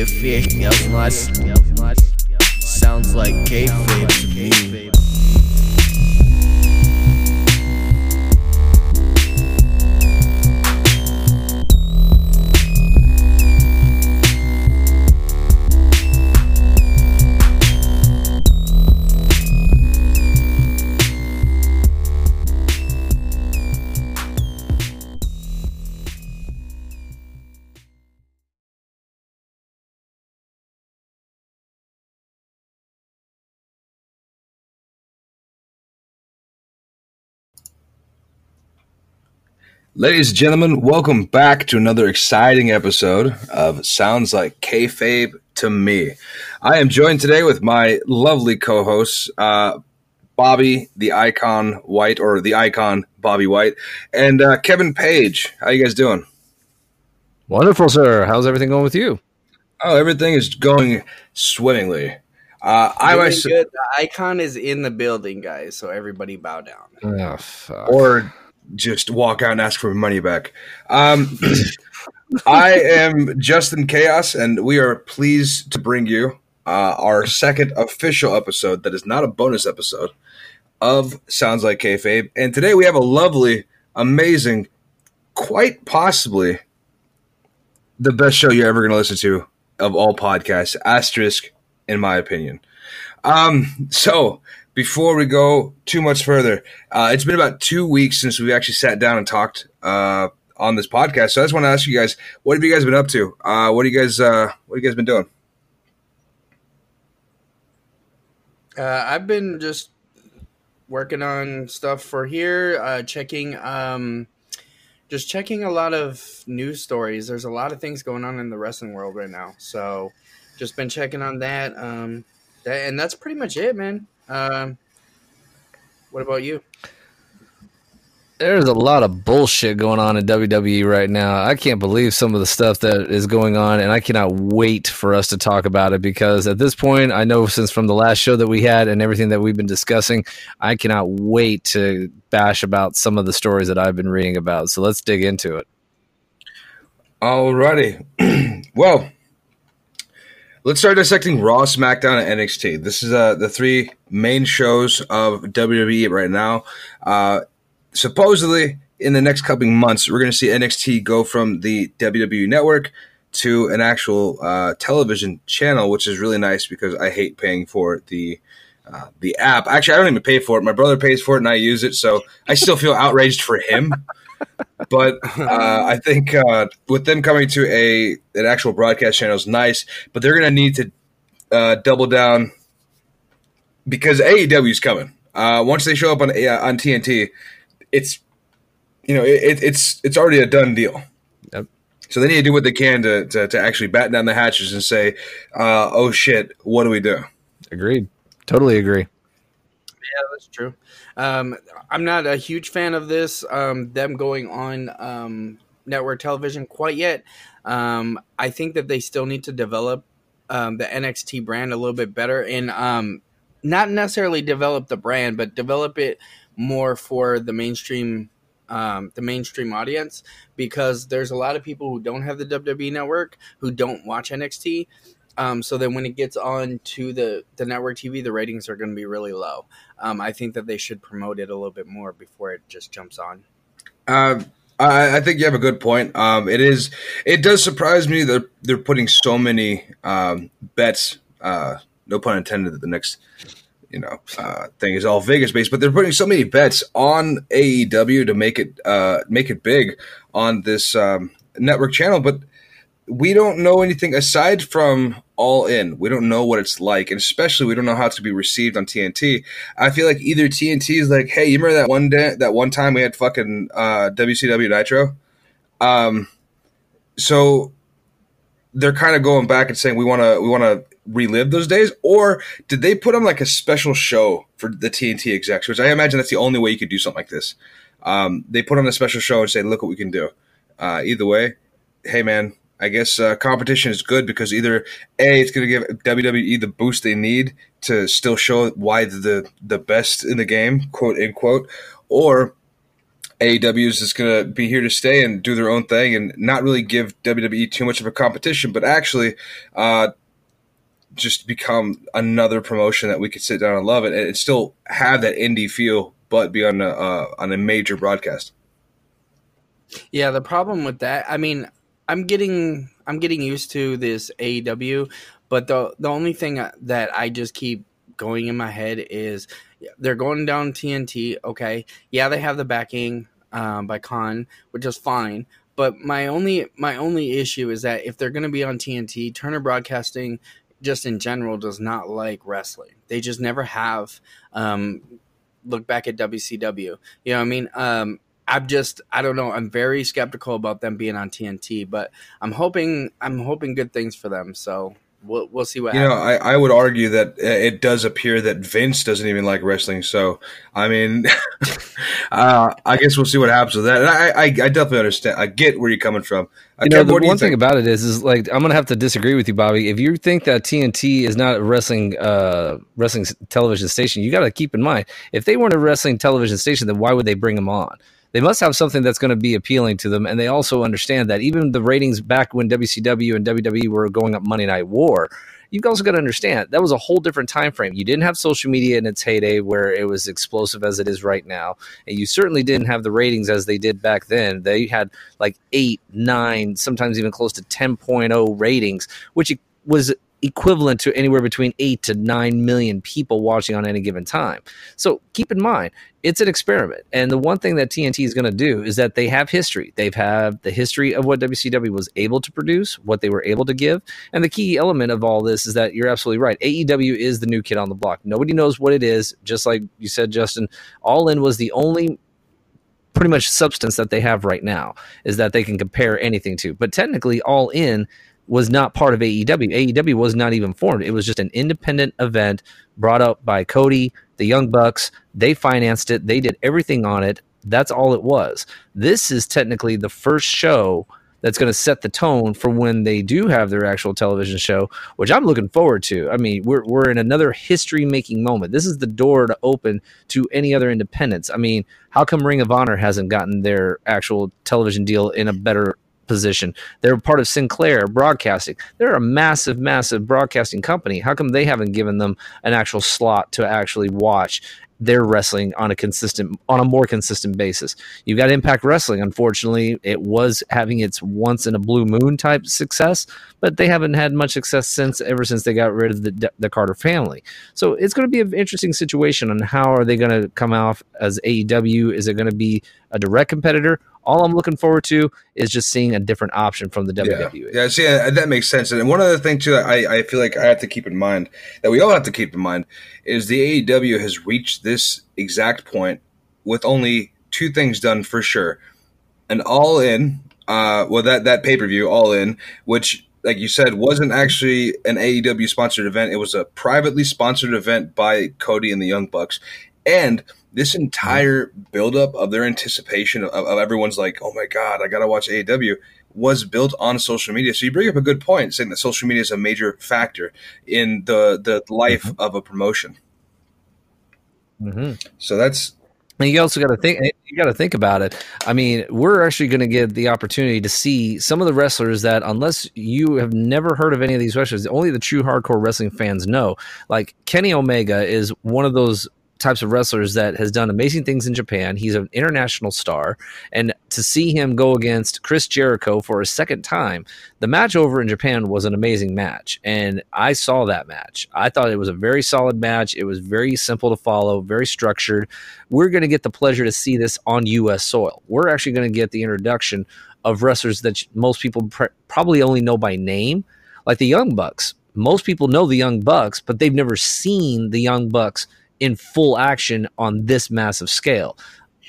if it yells not, sounds like kayfabe to me. Ladies and gentlemen, welcome back to another exciting episode of Sounds Like Kayfabe to Me. I am joined today with my lovely co-hosts, uh, Bobby the Icon White, or the Icon Bobby White, and uh, Kevin Page. How you guys doing? Wonderful, sir. How's everything going with you? Oh, everything is going swimmingly. Uh, I Doing was, good. The icon is in the building, guys. So everybody bow down. Oh, fuck. or just walk out and ask for money back. Um, I am Justin Chaos, and we are pleased to bring you uh, our second official episode that is not a bonus episode of Sounds Like Kayfabe. And today we have a lovely, amazing, quite possibly the best show you're ever going to listen to of all podcasts, asterisk, in my opinion. Um, so before we go too much further, uh, it's been about two weeks since we actually sat down and talked uh, on this podcast. So I just want to ask you guys, what have you guys been up to? Uh, what have you guys, uh, what have you guys been doing? Uh, I've been just working on stuff for here, uh, checking, um, just checking a lot of news stories. There's a lot of things going on in the wrestling world right now, so just been checking on that. Um, that and that's pretty much it, man. Um, what about you? There's a lot of bullshit going on in WWE right now. I can't believe some of the stuff that is going on, and I cannot wait for us to talk about it because at this point, I know since from the last show that we had and everything that we've been discussing, I cannot wait to bash about some of the stories that I've been reading about. So let's dig into it. Alrighty. well, let's start dissecting Raw, SmackDown, and NXT. This is uh, the three main shows of WWE right now. Uh, supposedly, in the next coming months, we're going to see NXT go from the WWE Network to an actual uh, television channel, which is really nice because I hate paying for the uh, the app. Actually, I don't even pay for it. My brother pays for it, and I use it, so I still feel outraged for him. But uh, I think uh, with them coming to a an actual broadcast channel is nice, but they're going to need to uh, double down because AEW is coming. Uh, once they show up on uh, on TNT, it's you know it, it's it's already a done deal. Yep. So they need to do what they can to, to, to actually batten down the hatches and say, uh, "Oh shit, what do we do?" Agreed. Totally agree. Yeah, that's true. Um, I'm not a huge fan of this, um, them going on um, network television quite yet. Um, I think that they still need to develop um, the NXT brand a little bit better and um, not necessarily develop the brand, but develop it more for the mainstream. The mainstream audience because there's a lot of people who don't have the WWE network who don't watch NXT um, so then when it gets on to the, the network TV, the ratings are going to be really low. Um, I think that they should promote it a little bit more before it just jumps on. Uh, I, I think you have a good point. Um, it is. It does surprise me that they're putting so many um, bets. Uh, no pun intended. That the next, you know, uh, thing is all Vegas based, but they're putting so many bets on AEW to make it uh, make it big on this um, network channel. But we don't know anything aside from All In. We don't know what it's like, and especially we don't know how it's to be received on TNT. I feel like either TNT is like, "Hey, you remember that one day, that one time we had fucking uh, WCW Nitro?" Um, so they're kind of going back and saying we want to we want to relive those days, or did they put on like a special show for the TNT execs? Which I imagine that's the only way you could do something like this. Um, they put on a special show and say, "Look what we can do." Uh, either way, hey man, I guess uh, competition is good because either a it's going to give WWE the boost they need to still show why the the best in the game, quote unquote, or AEW is just going to be here to stay and do their own thing and not really give WWE too much of a competition, but actually uh, just become another promotion that we could sit down and love it and still have that indie feel, but be on a uh, on a major broadcast. Yeah, the problem with that, I mean, I'm getting I'm getting used to this AEW, but the the only thing that I just keep going in my head is they're going down TNT. Okay, yeah, they have the backing um, by Khan, which is fine. But my only my only issue is that if they're going to be on TNT, Turner Broadcasting, just in general, does not like wrestling. They just never have. Um, look back at WCW. You know what I mean? Um, I'm just I don't know. I'm very skeptical about them being on TNT, but I'm hoping I'm hoping good things for them. So we'll we'll see what. You happens. know, I, I would argue that uh, it does appear that Vince doesn't even like wrestling. So I mean, uh, I guess we'll see what happens with that. And I, I, I definitely understand. I get where you're coming from. You know, the one thing about it is, is like I'm gonna have to disagree with you, Bobby. If you think that TNT is not a wrestling uh, wrestling television station, you got to keep in mind if they weren't a wrestling television station, then why would they bring them on? They must have something that's going to be appealing to them. And they also understand that even the ratings back when WCW and WWE were going up Monday Night War, you've also got to understand that was a whole different time frame. You didn't have social media in its heyday where it was explosive as it is right now, and you certainly didn't have the ratings as they did back then. They had like eight, nine, sometimes even close to 10.0 ratings, which was equivalent to anywhere between 8 to 9 million people watching on any given time. So keep in mind, it's an experiment. And the one thing that TNT is going to do is that they have history. They've had the history of what WCW was able to produce, what they were able to give. And the key element of all this is that you're absolutely right. AEW is the new kid on the block. Nobody knows what it is. Just like you said, Justin, All In was the only pretty much substance that they have right now is that they can compare anything to. But technically, All In was not part of AEW. AEW was not even formed. It was just an independent event brought up by Cody, the Young Bucks. They financed it, they did everything on it. That's all it was. This is technically the first show that's going to set the tone for when they do have their actual television show, which I'm looking forward to. I mean, we're, we're in another history making moment. This is the door to open to any other independents. I mean, how come Ring of Honor hasn't gotten their actual television deal in a better position. They're part of Sinclair Broadcasting. They're a massive, massive broadcasting company. How come they haven't given them an actual slot to actually watch their wrestling on a consistent, on a more consistent basis? You've got Impact Wrestling. Unfortunately, it was having its once in a blue moon type success, but they haven't had much success since ever since they got rid of the, the Carter family. So it's going to be an interesting situation on how are they going to come off as AEW? Is it going to be a direct competitor all I'm looking forward to is just seeing a different option from the WWE. Yeah, yeah see, uh, that makes sense. And one other thing too, I, I feel like I have to keep in mind that we all have to keep in mind is the AEW has reached this exact point with only two things done for sure: an All In, uh, well that that pay per view All In, which like you said, wasn't actually an AEW sponsored event. It was a privately sponsored event by Cody and the Young Bucks. And this entire buildup of their anticipation of, of everyone's like, oh my God, I got to watch AEW was built on social media. So you bring up a good point saying that social media is a major factor in the, the life mm-hmm. of a promotion. Mm-hmm. So that's, and you also got to think. You got to think about it. I mean, we're actually going to get the opportunity to see some of the wrestlers that, unless you have never heard of any of these wrestlers, only the true hardcore wrestling fans know. Like Kenny Omega is one of those types of wrestlers that has done amazing things in Japan. He's an international star, and to see him go against Chris Jericho for a second time, the match over in Japan was an amazing match, and I saw that match. I thought it was a very solid match. It was very simple to follow, very structured. We're going to get the pleasure to see this on U.S. soil. We're actually going to get the introduction of wrestlers that most people pr- probably only know by name, like the Young Bucks. Most people know the Young Bucks, but they've never seen the Young Bucks in full action on this massive scale.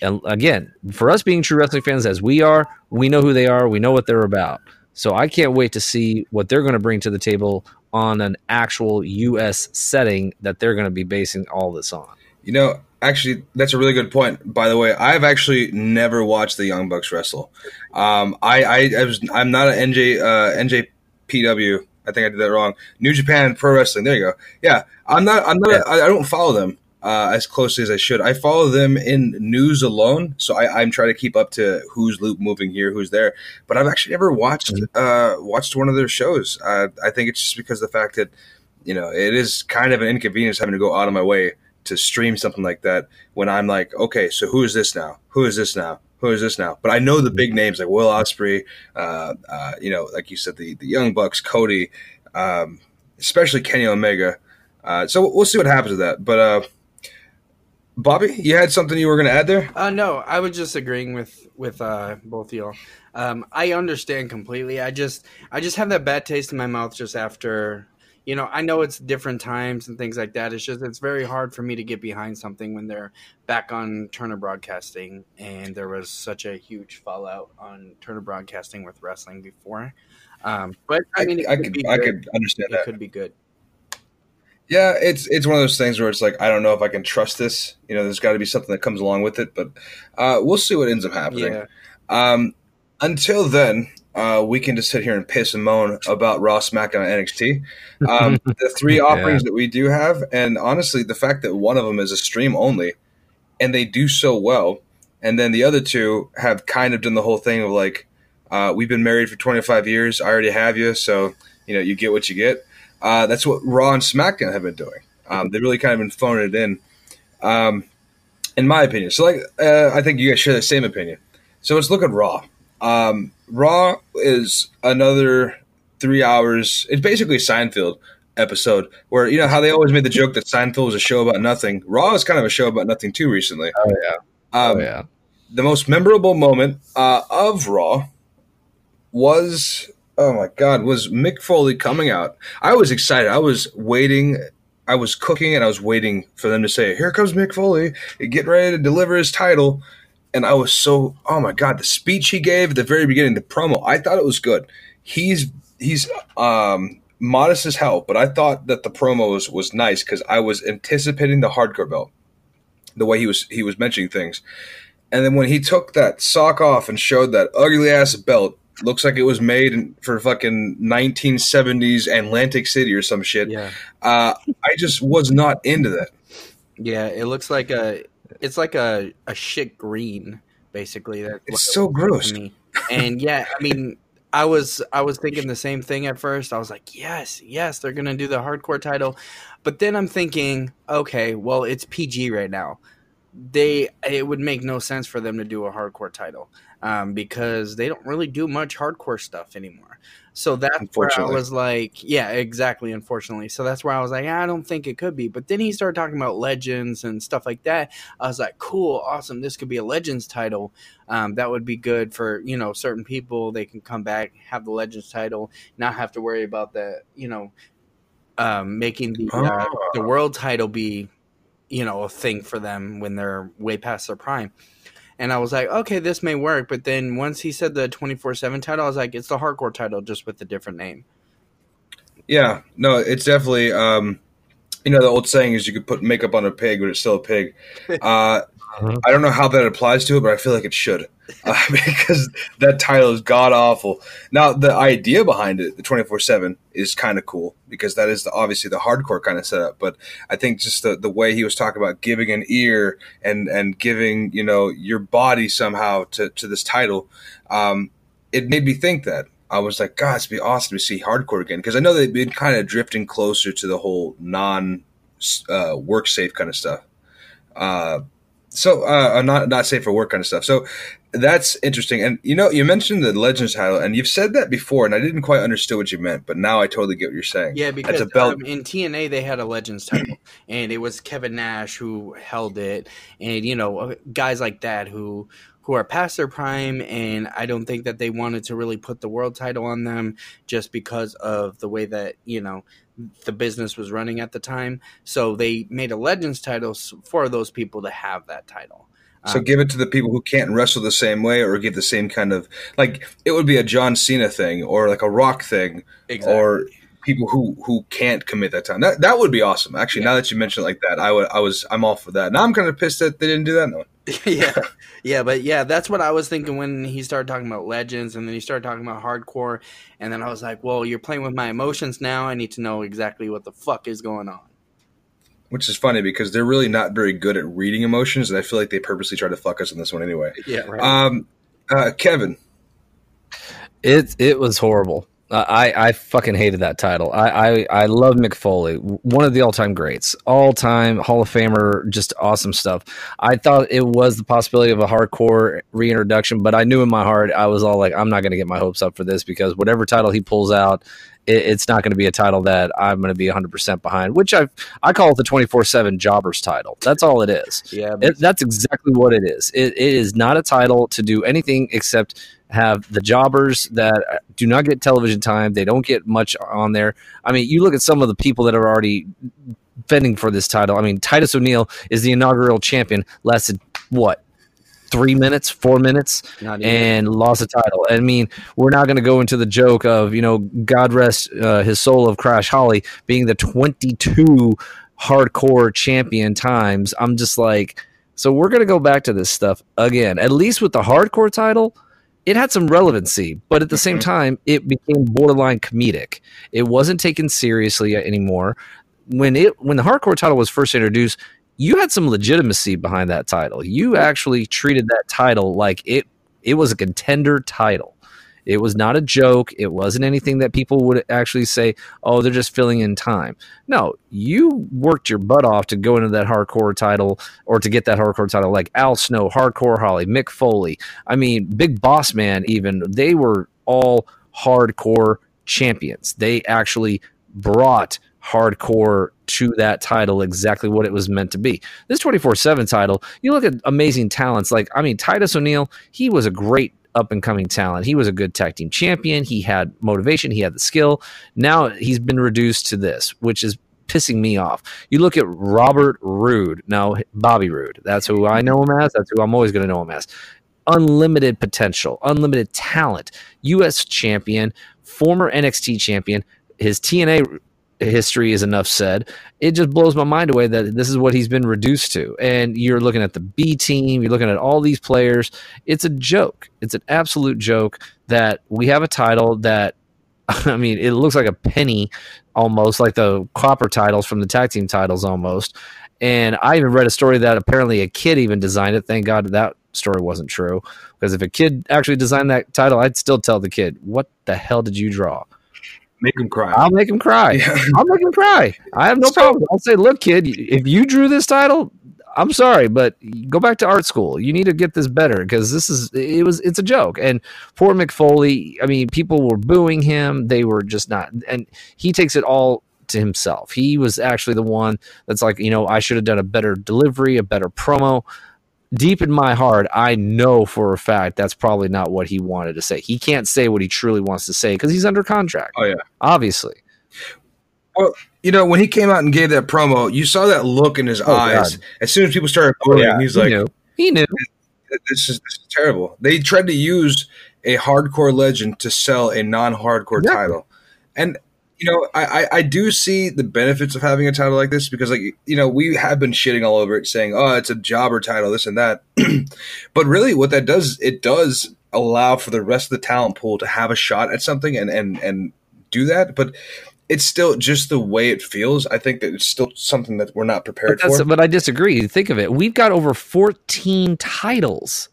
And again, for us being true wrestling fans as we are, we know who they are, we know what they're about. So I can't wait to see what they're going to bring to the table on an actual US setting that they're going to be basing all this on. You know, actually, that's a really good point. By the way, I've actually never watched the Young Bucks wrestle. Um, I, I, I was, I'm not an NJ, uh, NJPW. I think I did that wrong. New Japan Pro Wrestling. There you go. Yeah, I'm not. I'm not. Yeah. I, I don't follow them. Uh, as closely as I should. I follow them in news alone, so I, I'm trying to keep up to who's loop moving here, who's there. But I've actually never watched uh, watched one of their shows. Uh, I think it's just because of the fact that you know it is kind of an inconvenience having to go out of my way to stream something like that when I'm like, okay, so who is this now? Who is this now? Who is this now? But I know the big names like Will Ospreay, uh, uh, you know, like you said, the the Young Bucks, Cody, um, especially Kenny Omega. Uh, so we'll see what happens with that. But uh, Bobby, you had something you were going to add there? Uh, no, I was just agreeing with with uh, both of y'all. Um, I understand completely. I just I just have that bad taste in my mouth just after. You know, I know it's different times and things like that. It's just it's very hard for me to get behind something when they're back on Turner Broadcasting, and there was such a huge fallout on Turner Broadcasting with wrestling before. Um, but I mean, it I could I good. could understand It that. could be good. Yeah, it's it's one of those things where it's like I don't know if I can trust this. You know, there's got to be something that comes along with it, but uh, we'll see what ends up happening. Yeah. Um, until then, uh, we can just sit here and piss and moan about Raw, SmackDown, NXT. Um, the three offerings that we do have, and honestly, the fact that one of them is a stream only, and they do so well, and then the other two have kind of done the whole thing of like, uh, we've been married for 25 years. I already have you, so you know you get what you get. Uh, that's what Raw and SmackDown have been doing. Um, they've really kind of been phoning it in, um, in my opinion. So, like, uh, I think you guys share the same opinion. So let's look at Raw. Um, Raw is another three hours. It's basically a Seinfeld episode where you know how they always made the joke that Seinfeld was a show about nothing. Raw is kind of a show about nothing too. Recently, Oh yeah. um, Oh yeah. the most memorable moment uh, of Raw was oh my god was Mick Foley coming out. I was excited. I was waiting. I was cooking and I was waiting for them to say, "Here comes Mick Foley, get ready to deliver his title." And I was so oh my god, the speech he gave at the very beginning, the promo. I thought it was good. He's he's um, modest as hell, but I thought that the promo was, was nice because I was anticipating the hardcore belt, the way he was he was mentioning things. And then when he took that sock off and showed that ugly ass belt, looks like it was made for fucking 1970s Atlantic City or some shit. Yeah. Uh, I just was not into that. Yeah, it looks like a it's like a, a shit green, basically. That It's so gross. me. And yeah, I mean, I was I was thinking the same thing at first. I was like, yes, yes, they're gonna do the hardcore title, but then I'm thinking, okay, well, it's PG right now. They it would make no sense for them to do a hardcore title um, because they don't really do much hardcore stuff anymore. So that's where I was like, yeah, exactly. Unfortunately, so that's where I was like, I don't think it could be. But then he started talking about legends and stuff like that. I was like, cool, awesome. This could be a legends title. Um, that would be good for you know certain people. They can come back, have the legends title, not have to worry about the you know um, making the uh, the world title be you know a thing for them when they're way past their prime. And I was like, okay, this may work. But then once he said the twenty four seven title, I was like, it's the hardcore title just with a different name. Yeah, no, it's definitely. Um, you know, the old saying is you could put makeup on a pig, but it's still a pig. Uh, Mhm. I don't know how that applies to it, but I feel like it should uh, because that title is god awful. Now, the idea behind it, the twenty four seven, is kind of cool because that is the, obviously the hardcore kind of setup. But I think just the, the way he was talking about giving an ear and and giving you know your body somehow to to this title, um, it made me think that. I was like, God, it'd be awesome to see hardcore again because I know they've been kind of drifting closer to the whole non uh, work safe kind of stuff. Uh, so uh, not not safe for work kind of stuff. So that's interesting. And you know, you mentioned the Legends title, and you've said that before, and I didn't quite understand what you meant, but now I totally get what you're saying. Yeah, because a belt. um, in TNA they had a Legends title, and it was Kevin Nash who held it, and you know uh, guys like that who who are past their prime, and I don't think that they wanted to really put the world title on them just because of the way that you know the business was running at the time. So they made a Legends title for those people to have that title. So Um, give it to the people who can't wrestle the same way, or give the same kind of like it would be a John Cena thing, or like a Rock thing, or people who who can't commit that time. That that would be awesome. Actually, now that you mention it like that, I would I was I'm all for that. Now I'm kind of pissed that they didn't do that. No. yeah, yeah, but yeah, that's what I was thinking when he started talking about legends, and then he started talking about hardcore, and then I was like, "Well, you're playing with my emotions now. I need to know exactly what the fuck is going on." which is funny because they're really not very good at reading emotions, and I feel like they purposely try to fuck us in this one anyway. Yeah, right. Um, uh, Kevin, It it was horrible. I, I fucking hated that title. I, I, I love Mick Foley, one of the all time greats, all time Hall of Famer, just awesome stuff. I thought it was the possibility of a hardcore reintroduction, but I knew in my heart I was all like, I'm not going to get my hopes up for this because whatever title he pulls out, it, it's not going to be a title that I'm going to be 100% behind. Which I I call it the 24 seven Jobbers title. That's all it is. yeah, It, that's exactly what it is. It, it is not a title to do anything except have the jobbers that do not get television time. They don't get much on there. I mean, you look at some of the people that are already fending for this title. I mean, Titus O'Neil is the inaugural champion. Lasted what? Three minutes, four minutes, and lost the title. I mean, we're not going to go into the joke of you know, God rest uh, his soul of Crash Holly being the 22 hardcore champion times. I'm just like, so we're going to go back to this stuff again. At least with the hardcore title, it had some relevancy, but at the same time, it became borderline comedic. It wasn't taken seriously anymore. When it when the hardcore title was first introduced, you had some legitimacy behind that title. You actually treated that title like it it was a contender title. It was not a joke. It wasn't anything that people would actually say, "Oh, they're just filling in time." No, you worked your butt off to go into that hardcore title or to get that hardcore title, like Al Snow, Hardcore Holly, Mick Foley. I mean, Big Boss Man. Even they were all hardcore champions. They actually brought hardcore to that title exactly what it was meant to be. This 24 7 title, you look at amazing talents like, I mean, Titus O'Neil, he was a great up and coming talent. He was a good tag team champion. He had motivation, he had the skill. Now he's been reduced to this, which is pissing me off. You look at Robert Roode, now Bobby Roode. That's who I know him as. That's who I'm always going to know him as. Unlimited potential, unlimited talent, U.S. champion, former NXT champion. His TNA history is enough said. It just blows my mind away that this is what he's been reduced to. And you're looking at the B team, you're looking at all these players. It's a joke. It's an absolute joke that we have a title that, I mean, it looks like a penny almost, like the copper titles from the tag team titles almost. And I even read a story that apparently a kid even designed it. Thank God that story wasn't true. Because if a kid actually designed that title, I'd still tell the kid, what the hell did you draw? Make him cry. I'll make him cry. Yeah. I'll make him cry. I have no So- problem. I'll say, look, kid, if you drew this title, I'm sorry, but go back to art school. You need to get this better because this is it was it's a joke. And poor Mick Foley, I mean, people were booing him. They were just not, and he takes it all to himself. He was actually the one that's like, you know, I should have done a better delivery, a better promo. Deep in my heart, I know for a fact that's probably not what he wanted to say. He can't say what he truly wants to say because he's under contract. Oh yeah. Obviously. Well, you know, when he came out and gave that promo, you saw that look in his Oh, eyes. God. As soon as people started oh, booing, he's he like, knew. He knew. this is, this is terrible. They tried to use a hardcore legend to sell a non-hardcore Yeah. title, and you know, I, I I do see the benefits of having a title like this because, like, you know, we have been shitting all over it, saying, "Oh, it's a jobber title, this and that," but really, what that does, it does allow for the rest of the talent pool to have a shot at something and and and do that, but. It's still just the way it feels. I think that it's still something that we're not prepared But, for. but I disagree. Think of it. We've got over 14 titles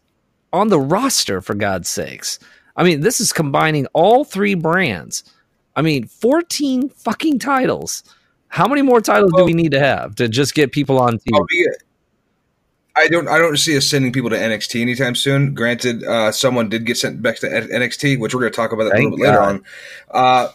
on the roster, for God's sakes. I mean, this is combining all three brands. I mean, 14 fucking titles. How many more titles do we need to have to just get people on TV? Oh. I don't. I don't see us sending people to NXT anytime soon. Granted, uh, someone did get sent back to NXT, which we're going to talk about that a little bit later on. Uh,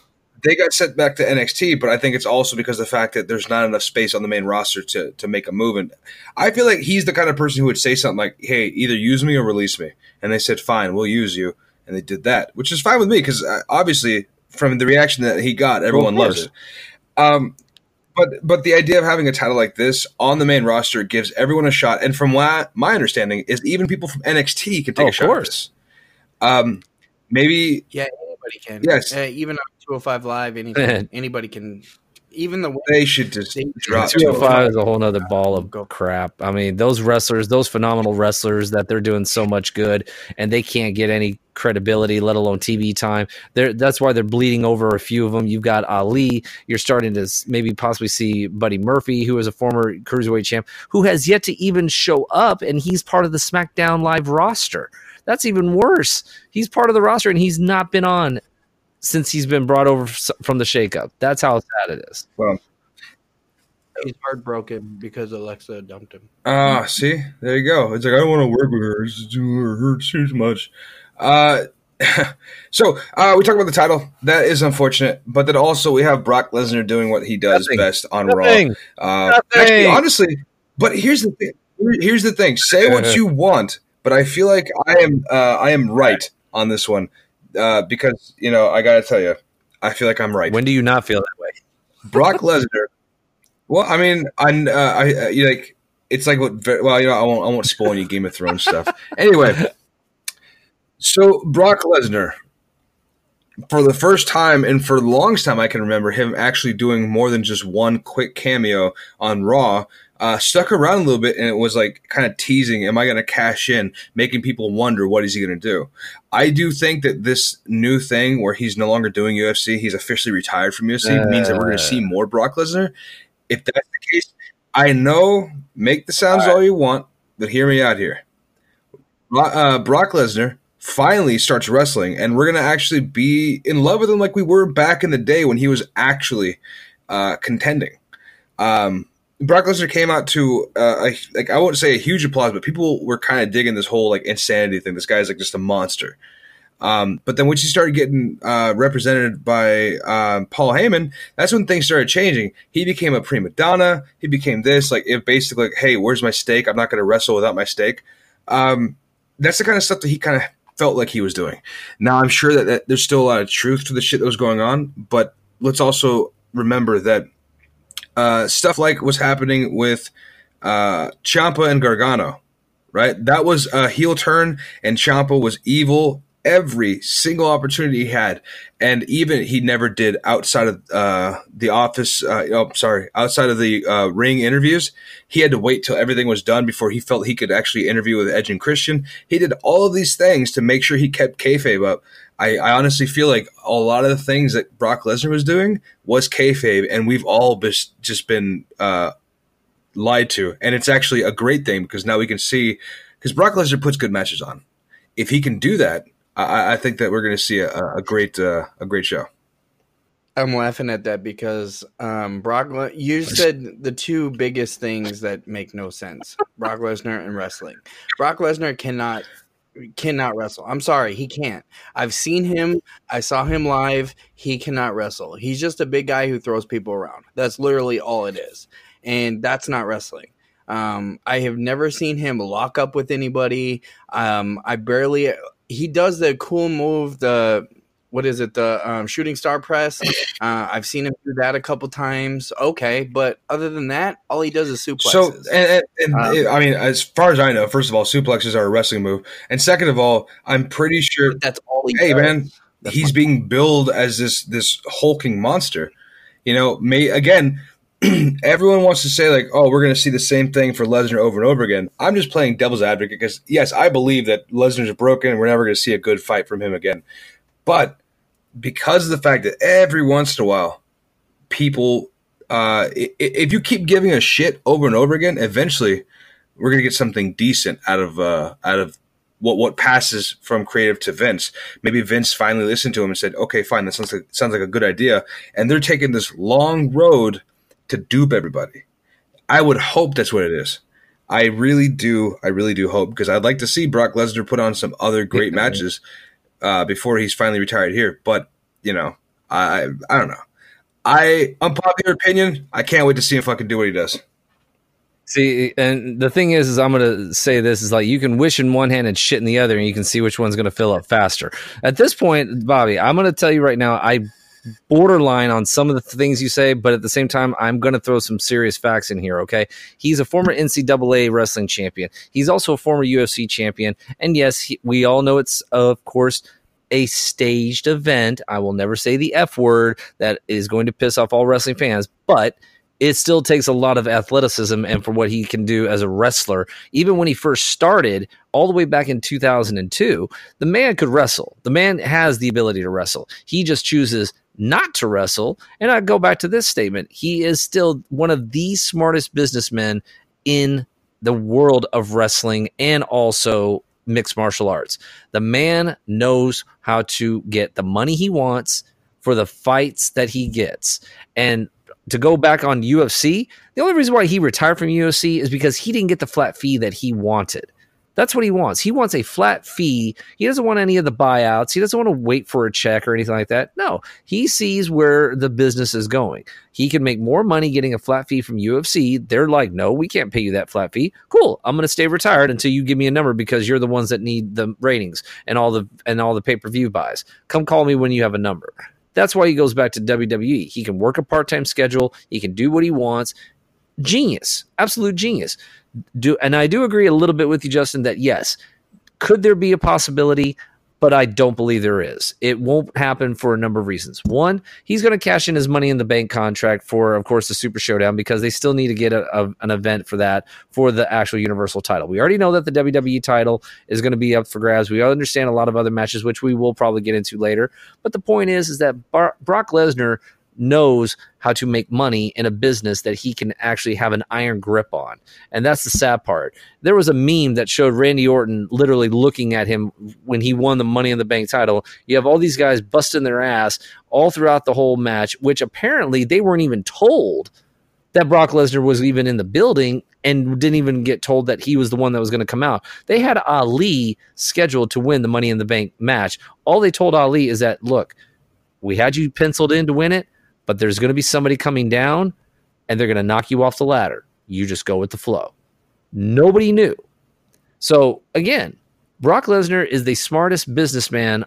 they got sent back to NXT, but I think it's also because of the fact that there's not enough space on the main roster to to make a move. And I feel like he's the kind of person who would say something like, "Hey, either use me or release me." And they said, "Fine, we'll use you," and they did that, which is fine with me because uh, obviously from the reaction that he got, everyone loves it. Um, but but the idea of having a title like this on the main roster gives everyone a shot. And from what my understanding is, even people from NXT can take Oh, a of shot. course. At this. Um, maybe Yeah, anybody can. Yes. Uh, even on 205 Live, anything, anybody can even the way They should just They- drop. Two oh 205 is a whole nother ball of crap. I mean, those wrestlers, those phenomenal wrestlers that they're doing so much good and they can't get any credibility, let alone TV time. They're, that's why they're bleeding over a few of them. You've got Ali. You're starting to maybe possibly see Buddy Murphy, who is a former cruiserweight champ, who has yet to even show up, and he's part of the SmackDown Live roster. That's even worse. He's part of the roster, and he's not been on since he's been brought over from the shakeup. That's how sad it is. Well, he's heartbroken because Alexa dumped him. Ah, see, there you go. It's like I don't want to work with her. It's too, it hurts too much. Uh, so uh, we talk about the title. That is unfortunate, but then also we have Brock Lesnar doing what he does Nothing. best on Nothing. Raw. Uh, Nothing. actually, honestly, but here's the thing. Here's the thing. Say what you want, but I feel like I am uh, I am right on this one uh, because you know I gotta tell you, I feel like I'm right. When do you not feel that way? Brock Lesnar. Well, I mean, I, uh, I uh, you like it's like what. Well, you know, I won't. I won't spoil any Game of Thrones stuff. Anyway, so Brock Lesnar, for the first time and for the longest time, I can remember him actually doing more than just one quick cameo on Raw. Uh, stuck around a little bit, and it was like kind of teasing. Am I going to cash in? Making people wonder what is he going to do. I do think that this new thing where he's no longer doing UFC, he's officially retired from UFC, means that we're going to see more Brock Lesnar. If that's the case, I know make the sounds all, you want, but hear me out here. Uh, Brock Lesnar finally starts wrestling, and we're going to actually be in love with him like we were back in the day when he was actually uh, contending. Um, Brock Lesnar came out to uh, a, like I won't say a huge applause, but people were kind of digging this whole like insanity thing. This guy's like just a monster. Um, but then once he started getting uh, represented by um, Paul Heyman, that's when things started changing. He became a prima donna. He became this like it basically like, hey, where's my steak? I'm not going to wrestle without my steak. Um, that's the kind of stuff that he kind of felt like he was doing. Now I'm sure that, that there's still a lot of truth to the shit that was going on, but let's also remember that uh, stuff like what's happening with uh, Ciampa and Gargano, right? That was a heel turn, and Ciampa was evil every single opportunity he had, and even he never did outside of uh, the office. Uh, oh, sorry, outside of the uh, ring interviews, he had to wait till everything was done before he felt he could actually interview with Edge and Christian. He did all of these things to make sure he kept kayfabe up. I, I honestly feel like a lot of the things that Brock Lesnar was doing was kayfabe, and we've all bis- just been uh, lied to. And it's actually a great thing because now we can see because Brock Lesnar puts good matches on. If he can do that, I, I think that we're going to see a, a great uh, a great show. I'm laughing at that because um, Brock. Le- you said the two biggest things that make no sense: Brock Lesnar and wrestling. Brock Lesnar cannot cannot wrestle. I'm sorry, he can't. I've seen him. I saw him live. He cannot wrestle. He's just a big guy who throws people around. That's literally all it is, and that's not wrestling. Um, I have never seen him lock up with anybody. Um, I barely. He does the cool move. The what is it? The um, shooting star press. Uh, I've seen him do that a couple times. Okay, but other than that, all he does is suplexes. So, and, and, and Um, I mean, as far as I know, first of all, suplexes are a wrestling move, and second of all, I'm pretty sure. that's all he Hey, does. man, That's he's being billed as this this hulking monster. You know, may again, everyone wants to say like, "Oh, we're going to see the same thing for Lesnar over and over again." I'm just playing devil's advocate because yes, I believe that Lesnar's broken and we're never going to see a good fight from him again. But because of the fact that every once in a while, people, uh, if you keep giving a shit over and over again, eventually we're going to get something decent out of uh, out of what what passes from creative to Vince. Maybe Vince finally listened to him and said, "Okay, fine, that sounds like sounds like a good idea." And they're taking this long road to dupe everybody. I would hope that's what it is. I really do. I really do hope because I'd like to see Brock Lesnar put on some other great matches uh, before he's finally retired here. But you know, I I don't know. I unpopular opinion. I can't wait to see him fucking do what he does. See, and the thing is, is I'm gonna say this is like you can wish in one hand and shit in the other, and you can see which one's gonna fill up faster. At this point, Bobby, I'm gonna tell you right now, I borderline on some of the things you say, but at the same time, I'm gonna throw some serious facts in here. Okay, he's a former NCAA wrestling champion. He's also a former UFC champion, and yes, he, we all know it's of course a staged event. I will never say the F word that is going to piss off all wrestling fans, but it still takes a lot of athleticism and for what he can do as a wrestler. Even when he first started, all the way back in 2002, the man could wrestle. The man has the ability to wrestle. He just chooses not to wrestle. And I go back to this statement he is still one of the smartest businessmen in the world of wrestling and also mixed martial arts. The man knows how to get the money he wants for the fights that he gets. And to go back on UFC, the only reason why he retired from UFC is because he didn't get the flat fee that he wanted. That's what he wants. He wants a flat fee. He doesn't want any of the buyouts. He doesn't want to wait for a check or anything like that. No, he sees where the business is going. He can make more money getting a flat fee from UFC. They're like, no, we can't pay you that flat fee. Cool. I'm going to stay retired until you give me a number because you're the ones that need the ratings and all the and all the pay per view buys. Come call me when you have a number. That's why he goes back to WWE. He can work a part time schedule. He can do what he wants. Genius, absolute genius do and I do agree a little bit with you, Justin, that yes, could there be a possibility? But I don't believe there is. It won't happen for a number of reasons. One, he's going to cash in his money in the bank contract for, of course, the Super Showdown because they still need to get a, a, an event for that for the actual Universal title. We already know that the WWE title is going to be up for grabs. We understand a lot of other matches, which we will probably get into later. But the point is, is that Bar- Brock Lesnar knows how to make money in a business that he can actually have an iron grip on. And that's the sad part. There was a meme that showed Randy Orton literally looking at him when he won the Money in the Bank title. You have all these guys busting their ass all throughout the whole match, which apparently they weren't even told that Brock Lesnar was even in the building and didn't even get told that he was the one that was going to come out. They had Ali scheduled to win the Money in the Bank match. All they told Ali is that, look, we had you penciled in to win it but there's going to be somebody coming down and they're going to knock you off the ladder. You just go with the flow. Nobody knew. So again, Brock Lesnar is the smartest businessman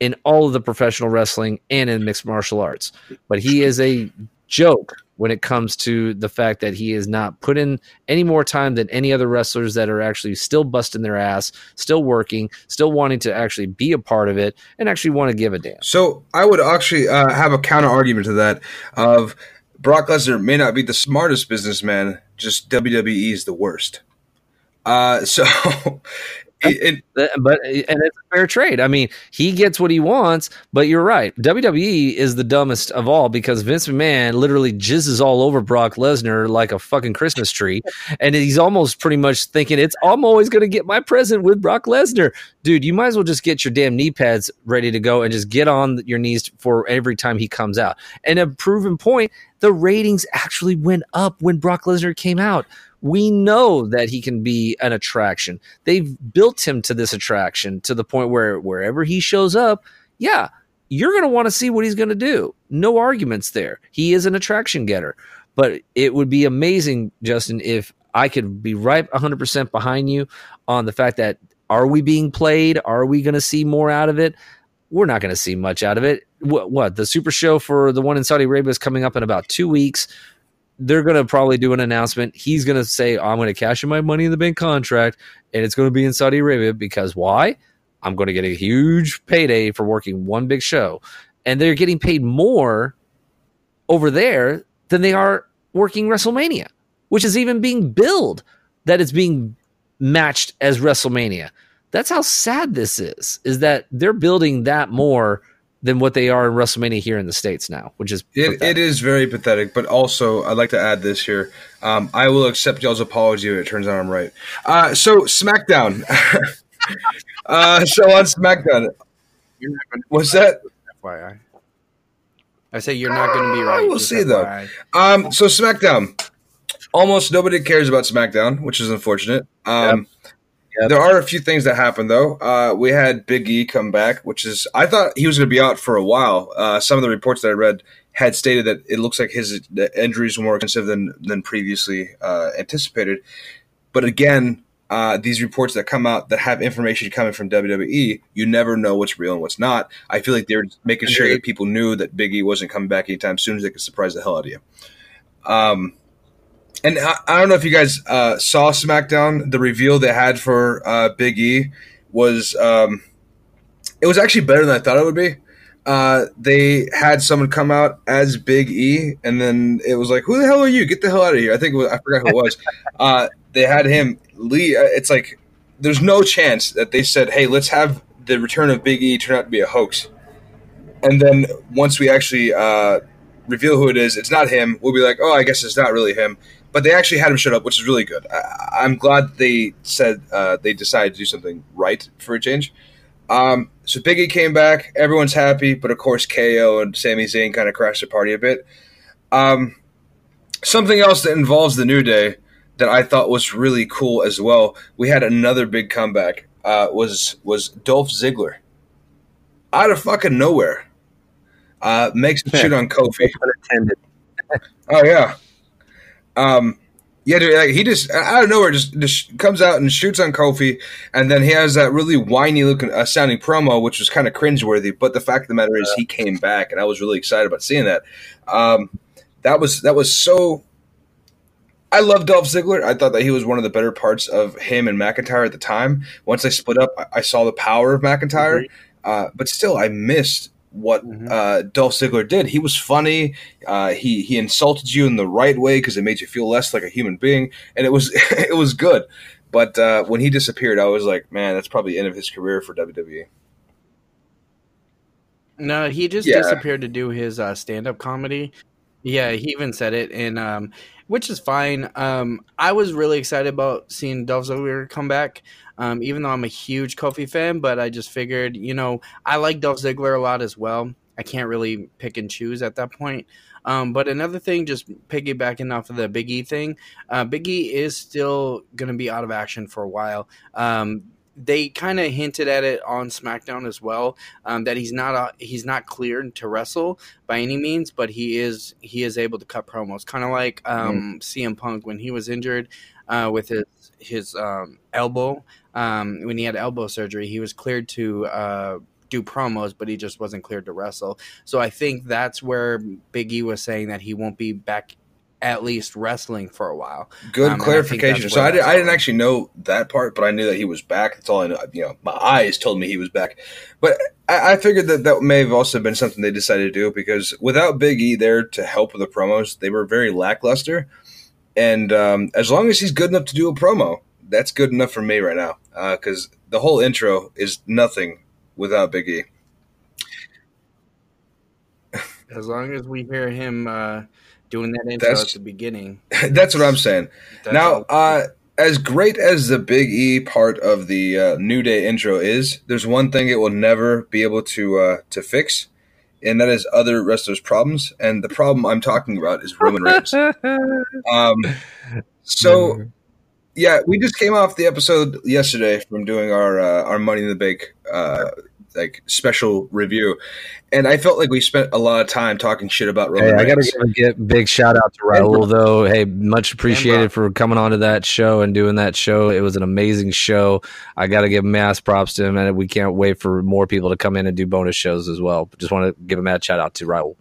in all of the professional wrestling and in mixed martial arts, but he is a joke when it comes to the fact that he is not put in any more time than any other wrestlers that are actually still busting their ass, still working, still wanting to actually be a part of it, and actually want to give a damn. So I would actually uh, have a counter argument to that of Brock Lesnar may not be the smartest businessman, just WWE is the worst. Uh, so it, uh, but and it's a fair trade. I mean, he gets what he wants, but you're right. WWE is the dumbest of all because Vince McMahon literally jizzes all over Brock Lesnar like a fucking Christmas tree, and he's almost pretty much thinking it's I'm always going to get my present with Brock Lesnar, dude. You might as well just get your damn knee pads ready to go and just get on your knees for every time he comes out. And a proven point, the ratings actually went up when Brock Lesnar came out we know that he can be an attraction. They've built him to this attraction to the point where wherever he shows up, yeah, you're going to want to see what he's going to do. No arguments there. He is an attraction getter. But it would be amazing, Justin, if I could be right 100% behind you on the fact that are we being played? Are we going to see more out of it? We're not going to see much out of it. What, what, the super show for the one in Saudi Arabia is coming up in about two weeks they're going to probably do an announcement. He's going to say, I'm going to cash in my money in the bank contract, and it's going to be in Saudi Arabia because why? I'm going to get a huge payday for working one big show. And they're getting paid more over there than they are working WrestleMania, which is even being billed that it's being matched as WrestleMania. That's how sad this is, is that they're building that more than what they are in WrestleMania here in the states now, which is it, it is very pathetic. But also, I'd like to add this here. Um, I will accept y'all's apology if it turns out I'm right. Uh, so SmackDown. uh, so on SmackDown, what's that? FYI. I say you're not going to be right. We'll see FYI. though. Um, so SmackDown. Almost nobody cares about SmackDown, which is unfortunate. Um, yep. There are a few things that happened though. Uh, we had Big E come back, which is I thought he was going to be out for a while. Uh, some of the reports that I read had stated that it looks like his injuries were more extensive than than previously uh, anticipated. But again, uh, these reports that come out that have information coming from WWE, you never know what's real and what's not. I feel like they're making sure that people knew that Big E wasn't coming back anytime soon, as they could surprise the hell out of you. Um, and I, I, don't know if you guys uh, saw SmackDown. The reveal they had for uh, Big E was um, it was actually better than I thought it would be. Uh, they had someone come out as Big E, and then it was like, "Who the hell are you? Get the hell out of here!" I think it was, I forgot who it was. uh, they had him Lee. uh, It's like there's no chance that they said, "Hey, let's have the return of Big E turn out to be a hoax." And then once we actually uh, reveal who it is, it's not him. We'll be like, "Oh, I guess it's not really him." But they actually had him shut up, which is really good. I, I'm glad they said uh, they decided to do something right for a change. Um, so Biggie came back. Everyone's happy, but of course KO and Sami Zayn kind of crashed the party a bit. Um, something else that involves the New Day that I thought was really cool as well. We had another big comeback. Uh, was was Dolph Ziggler out of fucking nowhere? Uh, makes some shit on Kofi. Oh yeah. Um yeah, dude, like he just out of nowhere just, just comes out and shoots on Kofi, and then he has that really whiny looking uh, sounding promo, which was kind of cringeworthy. But the fact of the matter is, he came back, and I was really excited about seeing that. Um, that was that was so. I love Dolph Ziggler. I thought that he was one of the better parts of him and McIntyre at the time. Once they split up, I- I saw the power of McIntyre, uh, but still, I missed what Mhm. uh, Dolph Ziggler did. He was funny. Uh, he he insulted you in the right way because it made you feel less like a human being, and it was it was good. But uh, when he disappeared, I was like, man, that's probably the end of his career for E." WWE. No, he just Yeah. disappeared to do his uh, stand-up comedy. Yeah, he even said it, and um, which is fine. Um, I was really excited about seeing Dolph Ziggler come back, um, even though I'm a huge Kofi fan. But I just figured, you know, I like Dolph Ziggler a lot as well. I can't really pick and choose at that point. Um, but another thing, just piggybacking off of the Big E thing, uh, Big E is still going to be out of action for a while. Um, they kind of hinted at it on SmackDown as well um, that he's not uh, he's not cleared to wrestle by any means, but he is he is able to cut promos, kind of like um, CM Punk when he was injured uh, with his his um, elbow um, when he had elbow surgery. He was cleared to uh, do promos, but he just wasn't cleared to wrestle. So I think that's where Big E was saying that he won't be back at least wrestling for a while. Good Um, and I clarification. So I, did, I didn't actually know that part, but I knew that he was back. That's all I know. You know, my eyes told me he was back, but I, I figured that that may have also been something they decided to do because without Big E there to help with the promos, they were very lackluster. And um, as long as he's good enough to do a promo, that's good enough for me right now. Because the whole intro is nothing without Big E. As long as we hear him uh, doing that intro That's- at the beginning. that's what I'm saying. that's now, uh, as great as the Big E part of the uh, New Day intro is, there's one thing it will never be able to uh, to fix, and that is other wrestlers' problems. And the problem I'm talking about is Roman Reigns. Um, so, yeah, we just came off the episode yesterday from doing our uh, our Money in the Bank uh, like special review, and I felt like we spent a lot of time talking shit about Roman Hey, I got to give a get, big shout out to Raul though. Hey, much appreciated for coming on to that show and doing that show. It was an amazing show. I got to give mass props to him, and we can't wait for more people to come in and do bonus shows as well. Just want to give a mad shout out to Raul.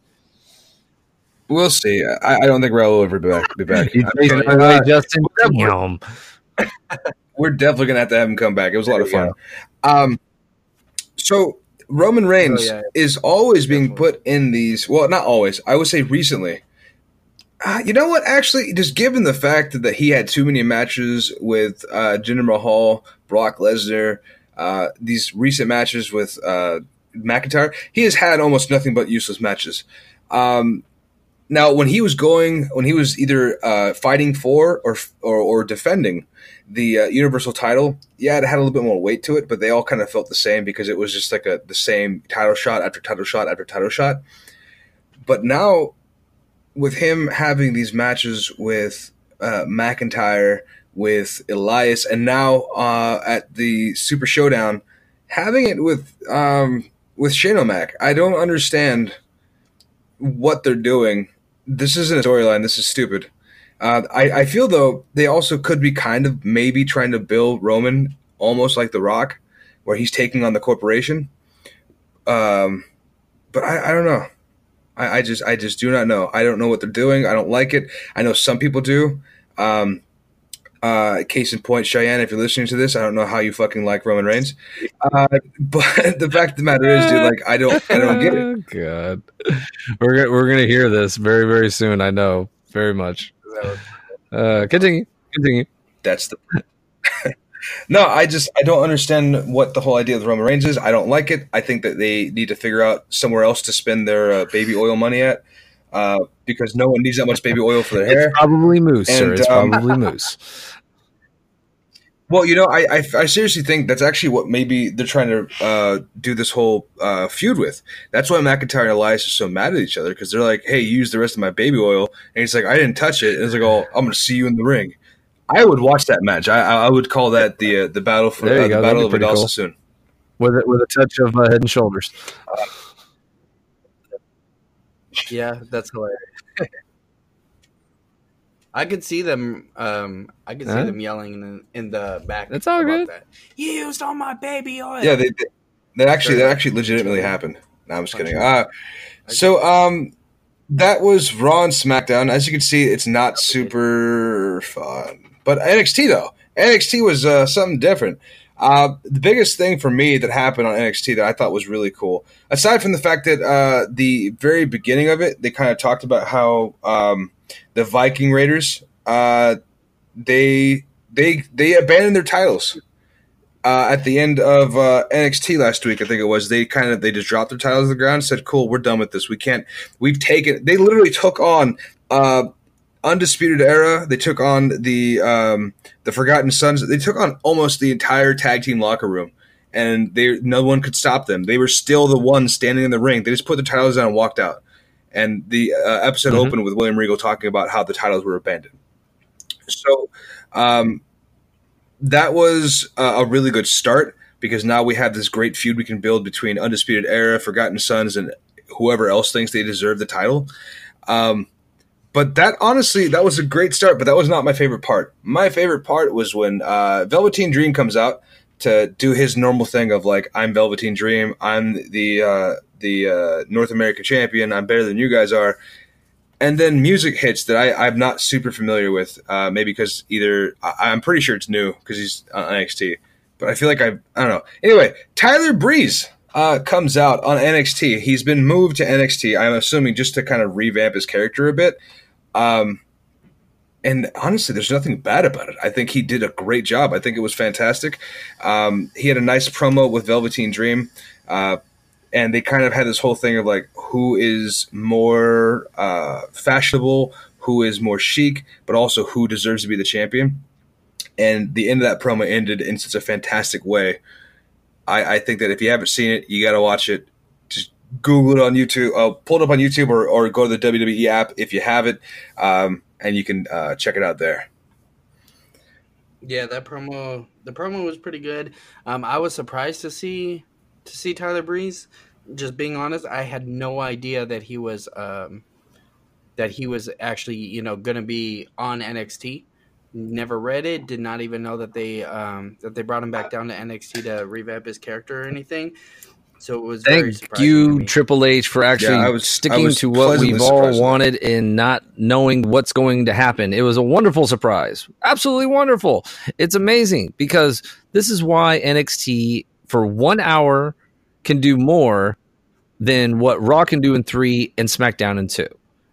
We'll see. I, I don't think Raul will ever be back. Be back. You I'm think sorry. that way, Uh, Justin? Damn. we're definitely gonna have to have him come back. It was a lot of we fun. Um, so Roman Reigns Oh, yeah. is always being put in these. Well, not always. I would say recently. Uh, you know what? Actually, just given the fact that he had too many matches with uh, Jinder Mahal, Brock Lesnar, uh, these recent matches with uh, McIntyre, he has had almost nothing but useless matches. Um, now, when he was going, when he was either uh, fighting for or or, or defending the uh, Universal title, yeah, it had a little bit more weight to it, but they all kind of felt the same because it was just like a the same title shot after title shot after title shot. But now, with him having these matches with uh, McIntyre, with Elias, and now uh, at the Super Showdown, having it with um, with Shane O'Mac, I don't understand what they're doing. This isn't a storyline. This is stupid. Uh, I, I feel though they also could be kind of maybe trying to build Roman almost like The Rock, where he's taking on the corporation. Um, but I, I don't know. I, I just I just do not know. I don't know what they're doing. I don't like it. I know some people do. Um, Uh, case in point, Cheyenne, if you're listening to this, I don't know how you fucking like Roman Reigns, uh, but the fact of the matter is, dude, like I don't, I don't get it. Oh, God, we're gonna, we're gonna hear this very very soon. I know very much. Uh, continue, continue. That's the. no, I just I don't understand what the whole idea of the Roman Reigns is. I don't like it. I think that they need to figure out somewhere else to spend their uh, baby oil money at, uh, because no one needs that much baby oil for their hair. It's probably mousse, sir. It's um, probably mousse. Well, you know, I, I, I seriously think that's actually what maybe they're trying to uh, do this whole uh, feud with. That's why McIntyre and Elias are so mad at each other because they're like, "Hey, use the rest of my baby oil," and he's like, "I didn't touch it." And it's like, "Oh, I'm going to see you in the ring." I would watch that match. I, I I would call that the uh, the battle for There uh, go. the That'd battle of pretty Vidal cool. Sassoon. with it with a touch of uh, head and shoulders. Yeah, that's hilarious. I could see them. Um, I could see them yelling in, in the back. That's all good. That. You used all my baby oil. Yeah, they, they, that actually that actually legitimately happened. No, I'm just kidding. Uh, so um, that was Raw and SmackDown. As you can see, it's not super fun. But NXT though, NXT was uh, something different. Uh, the biggest thing for me that happened on NXT that I thought was really cool, aside from the fact that uh, the very beginning of it, they kind of talked about how um, the Viking Raiders uh, they they they abandoned their titles uh, at the end of uh, NXT last week, I think it was, they kind of they just dropped their titles to the ground, said, "Cool, we're done with this. We can't. We've taken." They literally took on uh, Undisputed Era. They took on the um, the Forgotten Sons. They took on almost the entire tag team locker room, and they no one could stop them. They were still the ones standing in the ring. They just put their titles down and walked out. And the uh, episode Mhm. opened with William Regal talking about how the titles were abandoned. So. Um, that was a, a really good start because now we have this great feud we can build between Undisputed Era, Forgotten Sons, and whoever else thinks they deserve the title. Um, but that honestly, that was a great start. But that was not my favorite part. My favorite part was when uh, Velveteen Dream comes out to do his normal thing of like, "I'm Velveteen Dream. I'm the uh, the uh, North American champion. I'm better than you guys are." and then music hits that I, I'm not super familiar with. Uh, maybe because either I, I'm pretty sure it's new because he's on NXT, but I feel like I I don't know. Anyway, Tyler Breeze uh, comes out on NXT. He's been moved to NXT. I'm assuming just to kind of revamp his character a bit. Um, and honestly, there's nothing bad about it. I think he did a great job. I think it was fantastic. Um, he had a nice promo with Velveteen Dream. Uh, and they kind of had this whole thing of like who is more uh, fashionable, who is more chic, but also who deserves to be the champion. And the end of that promo ended in such a fantastic way. I, I think that if you haven't seen it, you got to watch it. Just Google it on YouTube, uh, pull it up on YouTube, or, or go to the WWE app if you have it, um, and you can uh, check it out there. Yeah, that promo the promo was pretty good. Um, I was surprised to see to see Tyler Breeze. Just being honest, I had no idea that he was um, that he was actually you know going to be on NXT. Never read it. Did not even know that they um, that they brought him back down to NXT to revamp his character or anything. So it was Thank surprising you. Triple H, for actually I was- I sticking was to what we've all surprised with wanted and not knowing what's going to happen. It was a wonderful surprise. Absolutely wonderful. It's amazing because this is why NXT for one hour can do more than what Raw can do in three and SmackDown in two.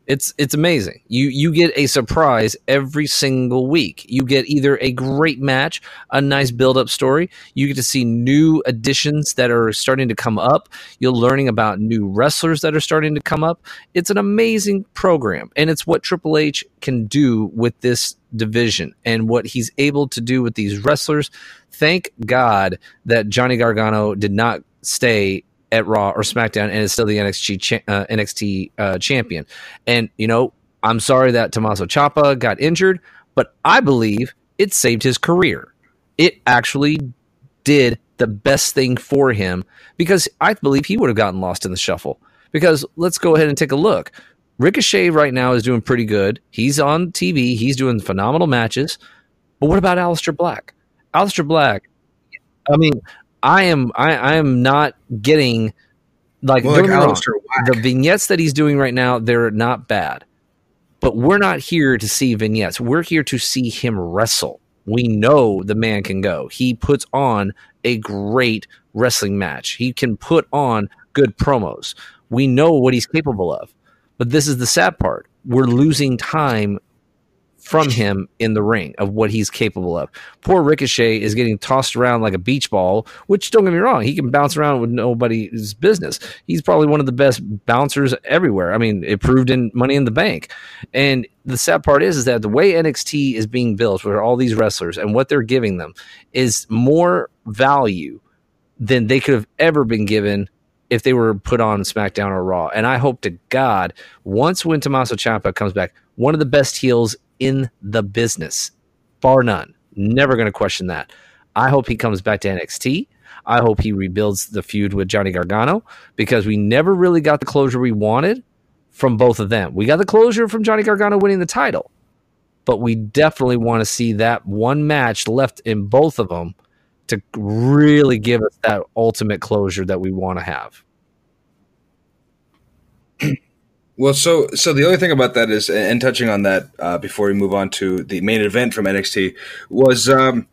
It's it's amazing. You you get a surprise every single week. You get either a great match, a nice build up story. You get to see new additions that are starting to come up. You're learning about new wrestlers that are starting to come up. It's an amazing program, and it's what Triple H can do with this division and what he's able to do with these wrestlers. Thank God that Johnny Gargano did not stay at Raw or SmackDown and is still the NXT cha- uh, NXT uh, champion. And you know, I'm sorry that Tommaso Ciampa got injured, but I believe it saved his career. It actually did the best thing for him because I believe he would have gotten lost in the shuffle. Because let's go ahead and take a look. Ricochet right now is doing pretty good. He's on TV. He's doing phenomenal matches. But what about Aleister Black? Aleister Black. I mean, I am I, I am not getting like, Well, like wrong, the vignettes that he's doing right now, they're not bad. But we're not here to see vignettes. We're here to see him wrestle. We know the man can go. He puts on a great wrestling match. He can put on good promos. We know what he's capable of. But this is the sad part. We're losing time from him in the ring of what he's capable of. Poor Ricochet is getting tossed around like a beach ball, which don't get me wrong, he can bounce around with nobody's business. He's probably one of the best bouncers everywhere. I mean, it proved in Money in the Bank. And the sad part is, is that the way NXT is being built with all these wrestlers and what they're giving them is more value than they could have ever been given if they were put on SmackDown or Raw. And I hope to God, once when Tommaso Ciampa comes back, one of the best heels in the business, bar none. Never going to question that. I hope he comes back to NXT. I hope he rebuilds the feud with Johnny Gargano because we never really got the closure we wanted from both of them. We got the closure from Johnny Gargano winning the title, but we definitely want to see that one match left in both of them to really give us that ultimate closure that we want to have. Well, so so the only thing about that is, and touching on that uh, before we move on to the main event from NXT was, um,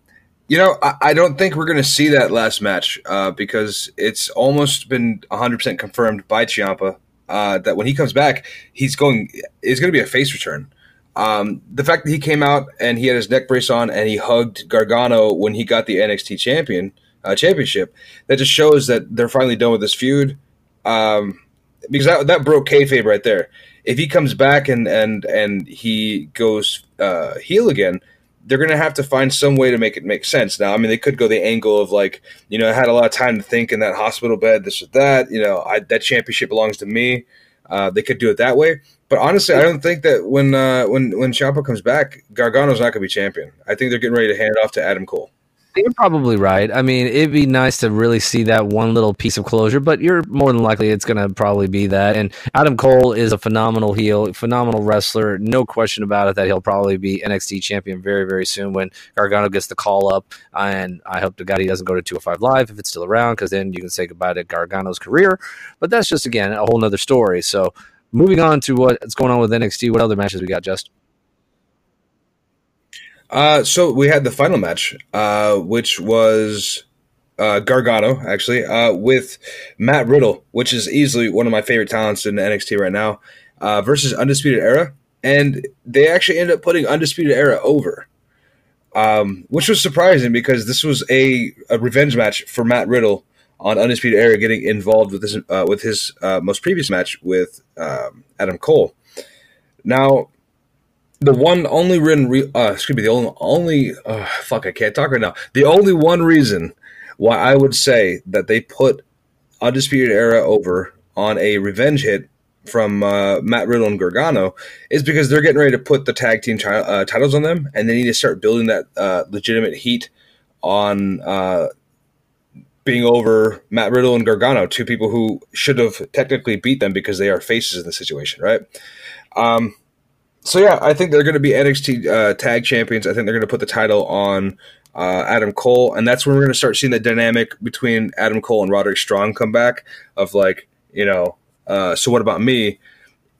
you know, I, I, don't think we're going to see that last match uh, because it's almost been 100 percent confirmed by Ciampa uh, that when he comes back, he's going is going to be a face return. Um, the fact that he came out and he had his neck brace on and he hugged Gargano when he got the NXT champion uh, championship, that just shows that they're finally done with this feud. Um, because that, that broke kayfabe right there. If he comes back and and and he goes uh, heel again, they're to have to find some way to make it make sense. Now, I mean, they could go the angle of like, you know, I had a lot of time to think in that hospital bed, this or that. You know, I, that championship belongs to me. Uh, they could do it that way. But honestly, I don't think that when uh, when when Ciampa comes back, Gargano's not to be champion. I think they're getting ready to hand it off to Adam Cole. You're probably right. I mean, it'd be nice to really see that one little piece of closure, but you're more than likely it's going to probably be that. And Adam Cole is a phenomenal heel, phenomenal wrestler. No question about it that he'll probably be NXT champion very, very soon when Gargano gets the call up. And I hope to God he doesn't go to 205 Live if it's still around, because then you can say goodbye to Gargano's career. But that's just, again, a whole nother story. So moving on to what's going on with NXT, what other matches we got, Just? Uh, so we had the final match, uh, which was uh, Gargano, actually, uh, with Matt Riddle, which is easily one of my favorite talents in NXT right now, uh, versus Undisputed Era. And they actually ended up putting Undisputed Era over, um, which was surprising because this was a, a revenge match for Matt Riddle on Undisputed Era getting involved with this uh, with his uh, most previous match with um, Adam Cole. Now, the one only reason, re- uh, excuse me, the only, only uh, fuck, I can't talk right now. The only one reason why I would say that they put Undisputed Era over on a revenge hit from uh, Matt Riddle and Gargano is because they're getting ready to put the tag team t- uh, titles on them, and they need to start building that uh, legitimate heat on uh, being over Matt Riddle and Gargano, two people who should have technically beat them because they are faces in the situation, right? Um, so yeah, I think they're going to be NXT uh, Tag Champions. I think they're going to put the title on uh, Adam Cole, and that's when we're going to start seeing the dynamic between Adam Cole and Roderick Strong come back. Of like, you know, uh, so what about me?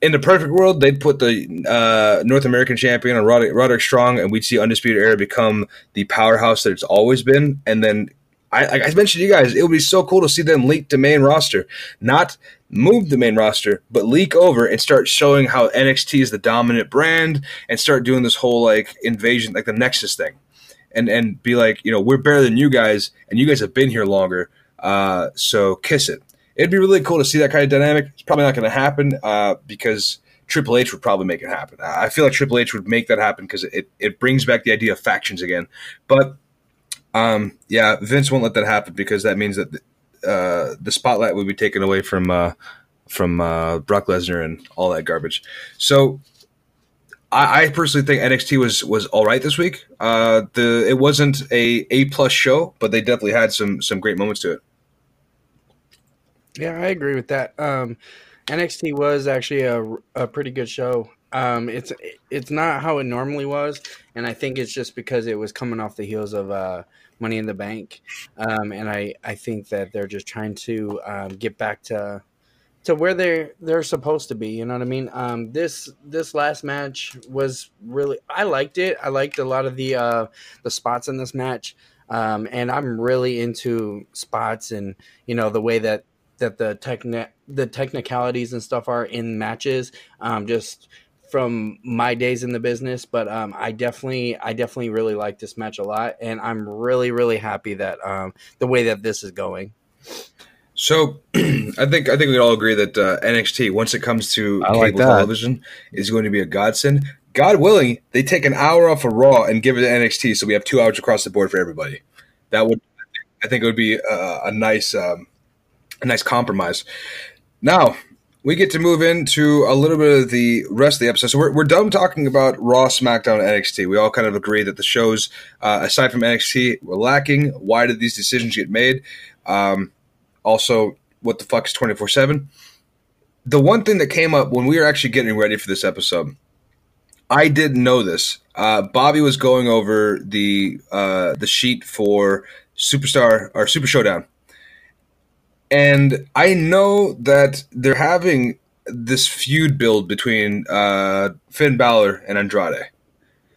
In the perfect world, they'd put the uh, North American champion on Roderick, Roderick Strong, and we'd see Undisputed Era become the powerhouse that it's always been, and then I, I mentioned to you guys, it would be so cool to see them leak to main roster, not move the main roster, but leak over and start showing how NXT is the dominant brand and start doing this whole like invasion, like the Nexus thing, and and be like, you know, we're better than you guys, and you guys have been here longer, uh, so kiss it. It'd be really cool to see that kind of dynamic. It's probably not going to happen uh, because Triple H would probably make it happen. I feel like Triple H would make that happen because it, it brings back the idea of factions again. But um, yeah, Vince won't let that happen because that means that uh, the spotlight would be taken away from uh, from uh, Brock Lesnar and all that garbage. So I, I, personally think NXT was was all right this week. Uh, the it wasn't a A plus show, but they definitely had some some great moments to it. Yeah, I agree with that. Um, NXT was actually a, a pretty good show. Um, it's it's not how it normally was, and I think it's just because it was coming off the heels of uh, Money in the Bank, um, and I I think that they're just trying to um, get back to to where they're they're supposed to be. You know what I mean? Um, this this last match was really I liked it. I liked a lot of the uh, the spots in this match, um, and I'm really into spots and you know the way that that the techni- the technicalities and stuff are in matches. Um, just from my days in the business, but um, I definitely, I definitely really like this match a lot, and I'm really, really happy that um, the way that this is going. So, I think I think we all agree that uh, NXT, once it comes to I cable like television, is going to be a godsend. God willing, they take an hour off of Raw and give it to NXT, so we have two hours across the board for everybody. That would, I think, it would be a, a nice, um, a nice compromise. Now we get to move into a little bit of the rest of the episode. So we're, we're done talking about Raw, SmackDown, NXT. We all kind of agree that the shows, uh, aside from NXT, were lacking. Why did these decisions get made? Um, also, what the fuck is 24 7? The one thing that came up when we were actually getting ready for this episode, I didn't know this. Uh, Bobby was going over the uh, the sheet for Superstar or Super Showdown, and I know that they're having this feud build between uh, Finn Balor and Andrade.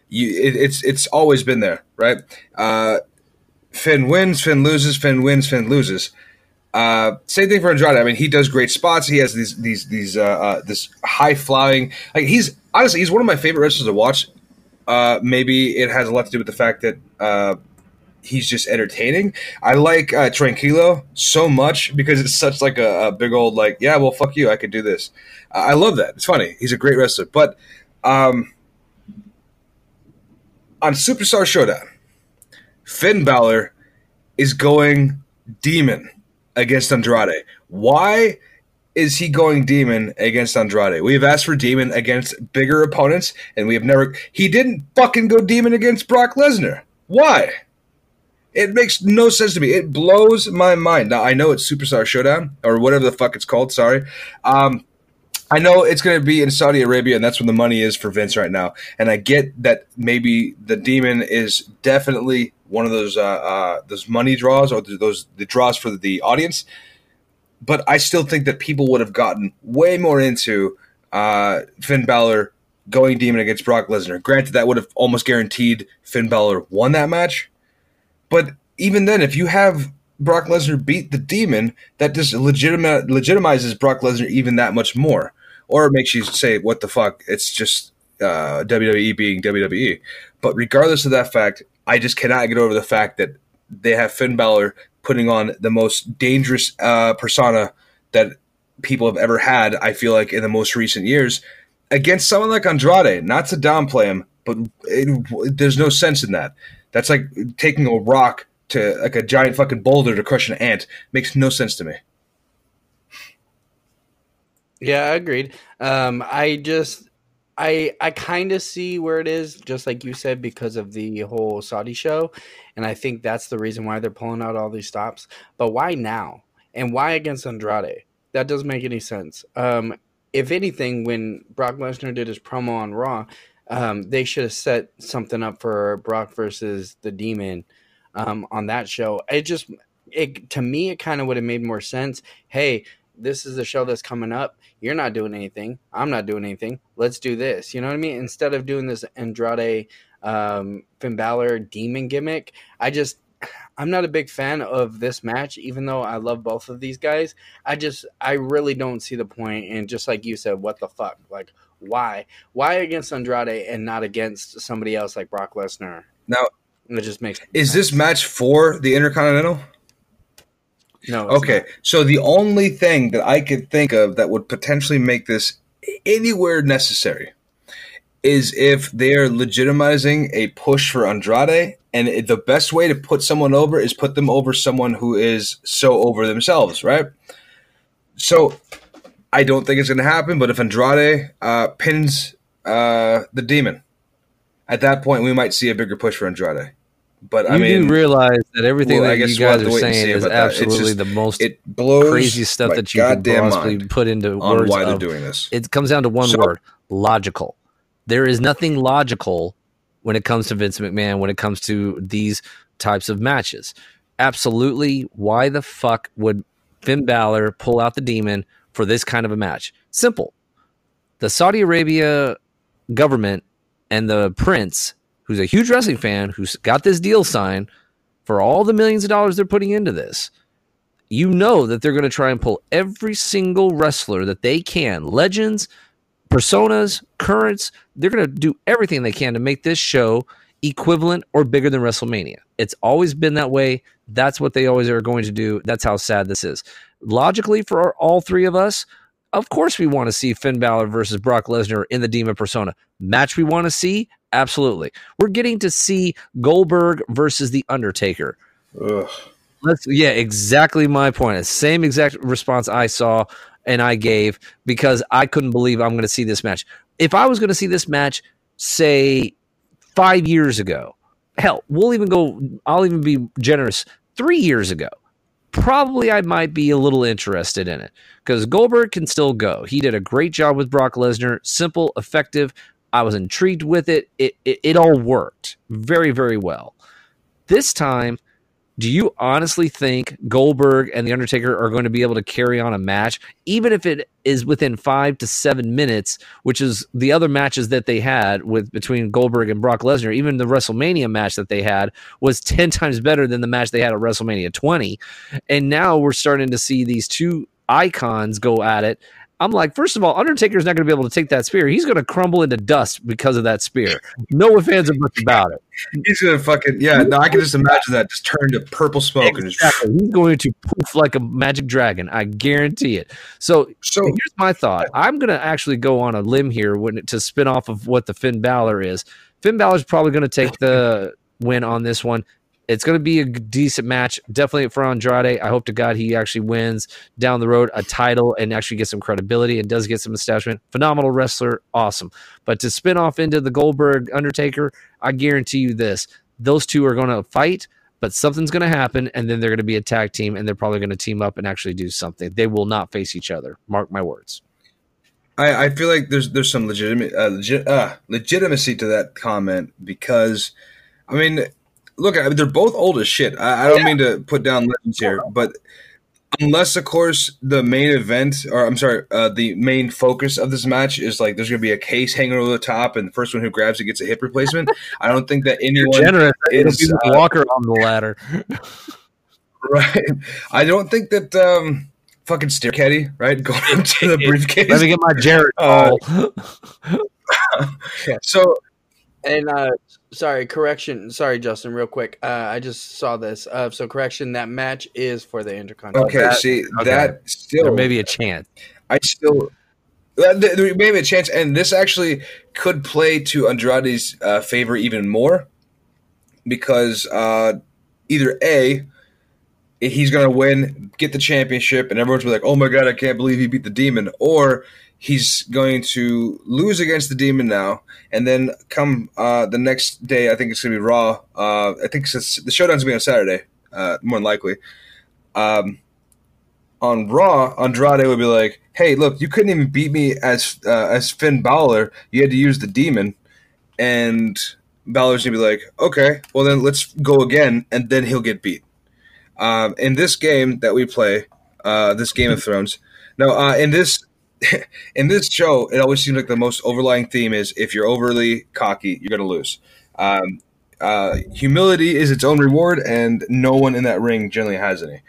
You, it, it's it's always been there, right? Uh, Finn wins, Finn loses, Finn wins, Finn loses. Uh, same thing for Andrade. I mean, he does great spots. He has these these these uh, uh, this high flying. Like he's honestly, he's one of my favorite wrestlers to watch. Uh, maybe it has a lot to do with the fact that he's just entertaining. I like uh, Tranquilo so much because it's such like a, a big old like yeah, well fuck you, I could do this. I love that. It's funny. He's a great wrestler, but um, on Superstar Showdown, Finn Balor is going demon against Andrade. Why is he going demon against Andrade? We have asked for demon against bigger opponents, and we have never. He didn't fucking go demon against Brock Lesnar. Why? It makes no sense to me. It blows my mind. Now I know it's Superstar Showdown or whatever the fuck it's called. Sorry. Um, I know it's going to be in Saudi Arabia, and that's where the money is for Vince right now. And I get that maybe the demon is definitely one of those uh, uh, those money draws or those the draws for the audience. But I still think that people would have gotten way more into uh, Finn Balor going demon against Brock Lesnar. Granted, that would have almost guaranteed Finn Balor won that match. But even then, if you have Brock Lesnar beat the demon, that just legitima- legitimizes Brock Lesnar even that much more. Or it makes you say, what the fuck? It's just uh, WWE being WWE. But regardless of that fact, I just cannot get over the fact that they have Finn Balor putting on the most dangerous uh, persona that people have ever had, I feel like, in the most recent years against someone like Andrade. Not to downplay him, but it, there's no sense in that. That's like taking a rock to like a giant fucking boulder to crush an ant. Makes no sense to me. Yeah, agreed. Um, I just, I, I kind of see where it is, just like you said, because of the whole Saudi show, and I think that's the reason why they're pulling out all these stops. But why now? And why against Andrade? That doesn't make any sense. Um, if anything, when Brock Lesnar did his promo on Raw, um, they should have set something up for Brock versus the Demon um, on that show. It just, it to me, it kind of would have made more sense. Hey, this is the show that's coming up. You're not doing anything. I'm not doing anything. Let's do this. You know what I mean? Instead of doing this Andrade um, Finn Balor demon gimmick, I just I'm not a big fan of this match, even though I love both of these guys. I just I really don't see the point. And just like you said, what the fuck? Like why? Why against Andrade and not against somebody else like Brock Lesnar? Now, It just makes is this match for the Intercontinental? no Okay, so the only thing that I could think of that would potentially make this anywhere necessary is if they are legitimizing a push for Andrade, and it- the best way to put someone over is put them over someone who is so over themselves, right? So I don't think it's going to happen, but if Andrade uh, pins uh, the demon, at that point we might see a bigger push for Andrade. But You I mean, do realize that everything well, I that guess you we'll guys are and see saying is about that. It's absolutely just- the most it blows crazy stuff that you can possibly put into on words. why they're of- doing this. it comes down to one So- word: logical. There is nothing logical when it comes to Vince McMahon. When it comes to these types of matches, absolutely. Why the fuck would Finn Balor pull out the demon for this kind of a match? Simple. The Saudi Arabia government and the prince, who's a huge wrestling fan, who's got this deal signed for all the millions of dollars they're putting into this, you know that they're going to try and pull every single wrestler that they can, legends, personas, currents. They're going to do everything they can to make this show equivalent or bigger than WrestleMania. It's always been that way. That's what they always are going to do. That's how sad this is. Logically, for all three of us, of course, we want to see Finn Balor versus Brock Lesnar in the Demon persona. Match we want to see? Absolutely. We're getting to see Goldberg versus The Undertaker. Ugh. Let's, yeah, exactly my point. Same exact response I saw and I gave because I couldn't believe I'm going to see this match. If I was going to see this match, say five years ago, hell, we'll even go, I'll even be generous, three years ago, probably I might be a little interested in it because Goldberg can still go. He did a great job with Brock Lesnar, simple, effective. I was intrigued with it. It, it, it all worked very, very well. This time, do you honestly think Goldberg and The Undertaker are going to be able to carry on a match, even if it is within five to seven minutes, which is the other matches that they had with between Goldberg and Brock Lesnar? Even the WrestleMania match that they had was 10 times better than the match they had at WrestleMania 20. And now we're starting to see these two icons go at it I'm like, first of all, Undertaker's not going to be able to take that spear. He's going to crumble into dust because of that spear. No offense much about it. He's going to fucking yeah. No, I can just imagine that just turn to purple smoke exactly. and just. He's going to poof like a magic dragon. I guarantee it. So, so here's my thought. I'm going to actually go on a limb here when to spin off of what the Finn Balor is. Finn Balor's probably going to take the win on this one. It's going to be a decent match, definitely for Andrade. I hope to God he actually wins down the road a title and actually gets some credibility and does get some establishment. Phenomenal wrestler, awesome. But to spin off into the Goldberg Undertaker, I guarantee you this: those two are going to fight but something's going to happen and then they're going to be a tag team and they're probably going to team up and actually do something they will not face each other mark my words i, I feel like there's there's some legitimate uh, legit, uh, legitimacy to that comment because i mean look, I mean, they're both old as shit. I, I don't yeah. mean to put down legends here, but unless, of course, the main event, or I'm sorry, uh, the main focus of this match is like there's going to be a case hanging over the top, and the first one who grabs it gets a hip replacement. I don't think that anyone generous is uh, Walker on the ladder. right. I don't think that. um Fucking stair caddy, right? Going into the briefcase. Let me get my Jared. Uh, so and uh, sorry, correction. Sorry, Justin, real quick. Uh, I just saw this. Uh, so correction, that match is for the Intercontinental. Okay, that, see okay. that still there may be a chance. I still there may be a chance, and this actually could play to Andrade's uh, favor even more because uh, either a he's going to win, get the championship, and everyone's be like, "Oh my god, I can't believe he beat the Demon," or he's going to lose against the demon now, and then come uh, the next day. I think it's going to be Raw. Uh, I think the showdown's going to be on Saturday, uh, more than likely. Um, on Raw, Andrade would be like, "Hey, look, you couldn't even beat me as uh, as Finn Balor. You had to use the demon," and Balor's gonna be like, "Okay, well then let's go again," and then he'll get beat. Um, in this game that we play, uh, this Game of Thrones. Now, uh, in this in this show, it always seems like the most overlying theme is if you're overly cocky, you're going to lose. Um, uh, humility is its own reward, and no one in that ring generally has any.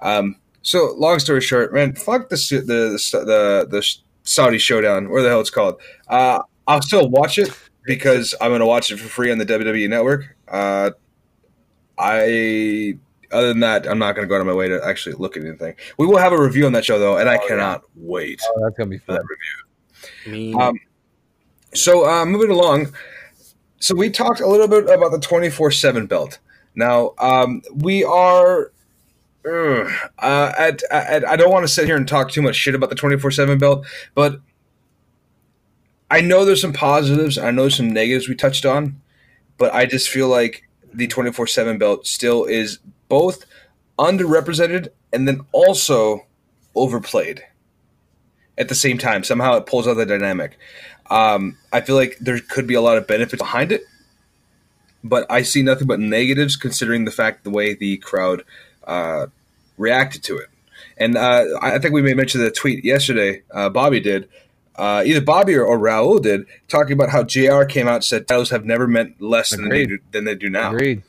Um, so, long story short, man, fuck the the the, the Saudi showdown, where the hell it's called. Uh, I'll still watch it because I'm going to watch it for free on the WWE network. Uh, I other than that, I'm not going to go out of my way to actually look at anything. We will have a review on that show though, and I oh, cannot yeah. wait. Oh, that's going to be fun. that review. Um, so uh, moving along, so we talked a little bit about the 24 seven belt. Now um, we are. Uh, at, at, I don't want to sit here and talk too much shit about the 24 7 belt, but I know there's some positives. I know some negatives we touched on, but I just feel like the 24 7 belt still is both underrepresented and then also overplayed at the same time. Somehow it pulls out the dynamic. Um, I feel like there could be a lot of benefits behind it, but I see nothing but negatives considering the fact the way the crowd uh, reacted to it. And uh, I think we may mention the tweet yesterday. Uh, Bobby did. Uh, either Bobby or, or Raul did, talking about how JR came out and said titles have never meant less than they, do, than they do now. Agreed.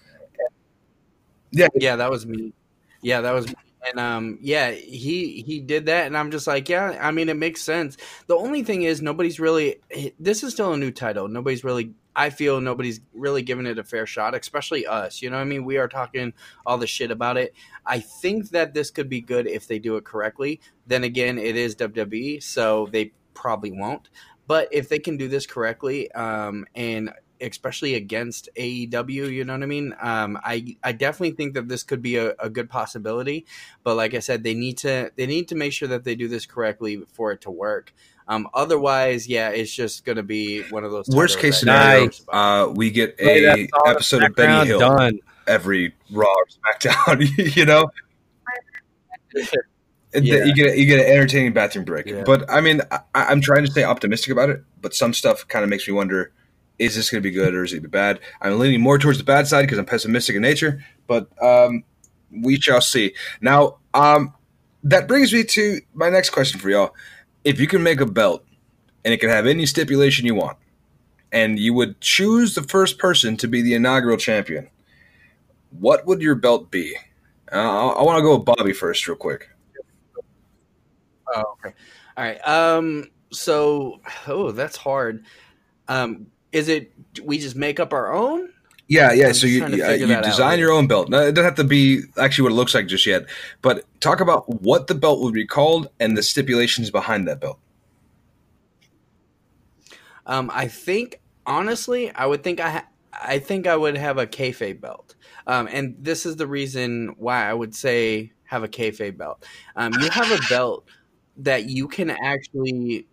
Yeah, yeah, that was me. Yeah, that was me. And um, yeah, he he did that, and I'm just like, yeah. I mean, it makes sense. The only thing is, nobody's really. This is still a new title. Nobody's really. I feel nobody's really giving it a fair shot, especially us. You know what I mean? We are talking all the shit about it. I think that this could be good if they do it correctly. Then again, it is WWE, so they probably won't. But if they can do this correctly, um, and especially against AEW, you know what I mean? Um, I I definitely think that this could be a, a good possibility. But like I said, they need to they need to make sure that they do this correctly for it to work. Um, otherwise, yeah, it's just going to be one of those. Worst case that- scenario, uh, we get a episode of Benny background, Hill Done. every Raw or SmackDown. you know, And Yeah. you get you get an entertaining bathroom break. Yeah. But I mean, I, I'm trying to stay optimistic about it. But some stuff kind of makes me wonder: is this going to be good or is it bad? I'm leaning more towards the bad side because I'm pessimistic in nature. But um, we shall see. Now, um, that brings me to my next question for y'all: If you can make a belt and it can have any stipulation you want, and you would choose the first person to be the inaugural champion, what would your belt be? Uh, I want to go with Bobby first, real quick. Oh, okay. All right. Um. So, oh, that's hard. Um. Is it we just make up our own? Yeah, yeah. I'm so you you, that out design your own belt. Now, it doesn't have to be actually what it looks like just yet, but talk about what the belt would be called and the stipulations behind that belt. Um, I think honestly, I would think I ha- I think I would have a kayfabe belt. Um, and this is the reason why I would say have a kayfabe belt. Um, you have a belt that you can actually.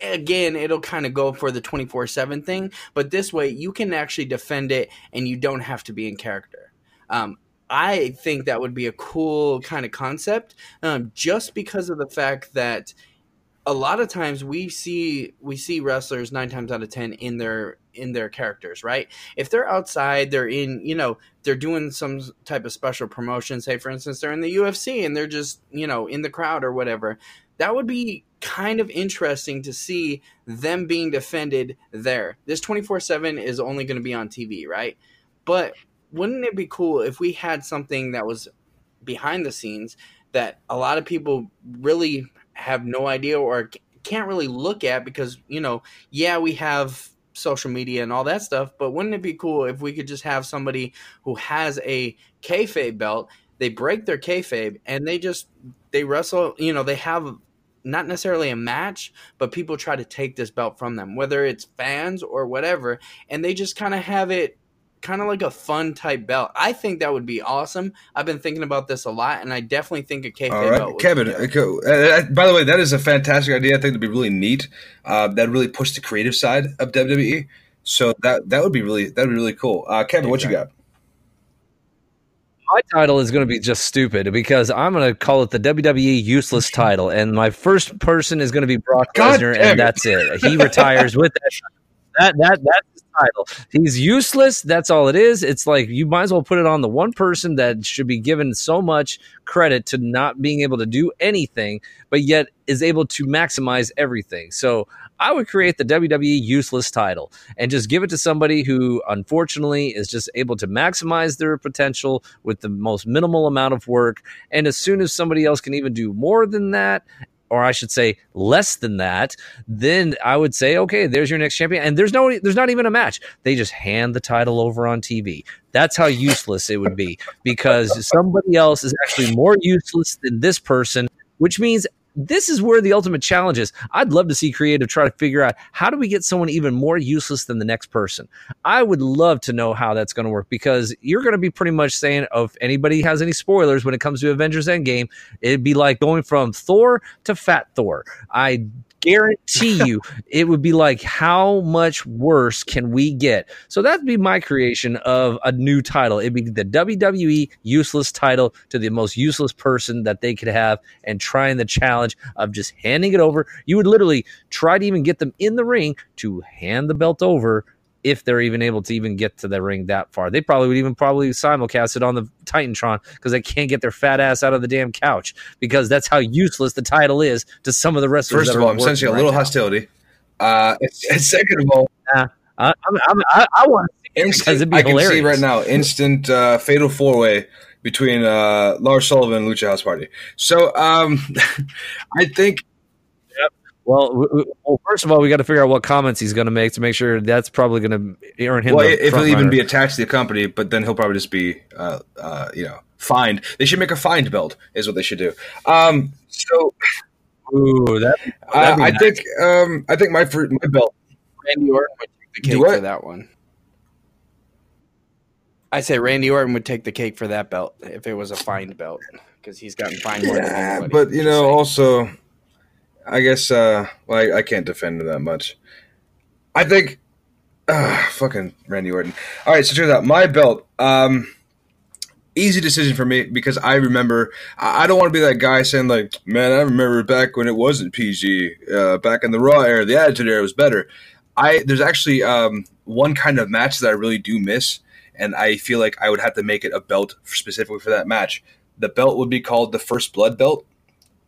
Again, it'll kind of go for the twenty four seven thing, but this way you can actually defend it, and you don't have to be in character. Um, I think that would be a cool kind of concept, um, just because of the fact that a lot of times we see we see wrestlers nine times out of ten in their in their characters right if they're outside they're in you know they're doing some type of special promotion say for instance they're in the ufc and they're just you know in the crowd or whatever that would be kind of interesting to see them being defended there. This 24-7 is only going to be on tv right? But wouldn't it be cool if we had something that was behind the scenes that a lot of people really have no idea or can't really look at because you know yeah we have social media and all that stuff but wouldn't it be cool if we could just have somebody who has a kayfabe belt they break their kayfabe and they just they wrestle you know they have not necessarily a match but people try to take this belt from them whether it's fans or whatever and they just kind of have it kind of like a fun type belt i think that would be awesome i've been thinking about this a lot and i definitely think a kayfabe All belt right, would be Kevin. uh, uh, uh, by the way, that is a fantastic idea. I think it'd be really neat. Uh, that really push the creative side of WWE. So that that would be really that would be really cool. Uh, Kevin, what you got? My title is going to be just stupid because I'm going to call it the WWE useless title, and my first person is going to be Brock Lesnar, and that's it. He retires with that. That that that's his title. He's useless. That's all it is. It's like you might as well put it on the one person that should be given so much credit to not being able to do anything, but yet is able to maximize everything. So I would create the WWE useless title and just give it to somebody who unfortunately is just able to maximize their potential with the most minimal amount of work. And as soon as somebody else can even do more than that, or I should say less than that, then I would say, okay, there's your next champion. And there's no there's not even a match. They just hand the title over on TV. That's how useless it would be because somebody else is actually more useless than this person, which means this is where the ultimate challenge is. I'd love to see creative try to figure out how do we get someone even more useless than the next person. I would love to know how that's going to work because you're going to be pretty much saying, oh, if anybody has any spoilers when it comes to Avengers Endgame, it'd be like going from Thor to Fat Thor. I guarantee you it would be like how much worse can we get? So that'd be my creation of a new title. It'd be the wwe useless title to the most useless person that they could have and trying the challenge of just handing it over. You would literally try to even get them in the ring to hand the belt over if they're even able to even get to the ring that far. They probably would even probably simulcast it on the Titantron because they can't get their fat ass out of the damn couch because that's how useless the title is to some of the wrestlers. First of all, I'm sensing a little right hostility. Uh, and second of all, I, I'm, I'm, I, I want to because it'd be I can hilarious. see right now instant uh, fatal four way between uh, Lars Sullivan and Lucha House Party. So um, I think Well, w- w- well, first of all, we got to figure out what comments he's going to make to make sure that's probably going to earn him. well, the if he'll even be attached to the company, but then he'll probably just be, uh, uh, you know, fined. They should make a fined belt, is what they should do. Um, so Ooh, that uh, I nice. think um, I think my fir- my belt. Randy Orton would take the cake for that one. I say Randy Orton would take the cake for that belt if it was a fined belt because he's gotten fined more than Yeah, anybody. but you know, saying. also, I guess uh, well, I, I can't defend him that much. I think, uh, fucking Randy Orton. All right, so it out. My belt, um, easy decision for me because I remember. I, I don't want to be that guy saying like, "Man, I remember back when it wasn't PG, uh, back in the Raw era, the Attitude era was better." I there's actually um, one kind of match that I really do miss, and I feel like I would have to make it a belt specifically for that match. The belt would be called the First Blood belt,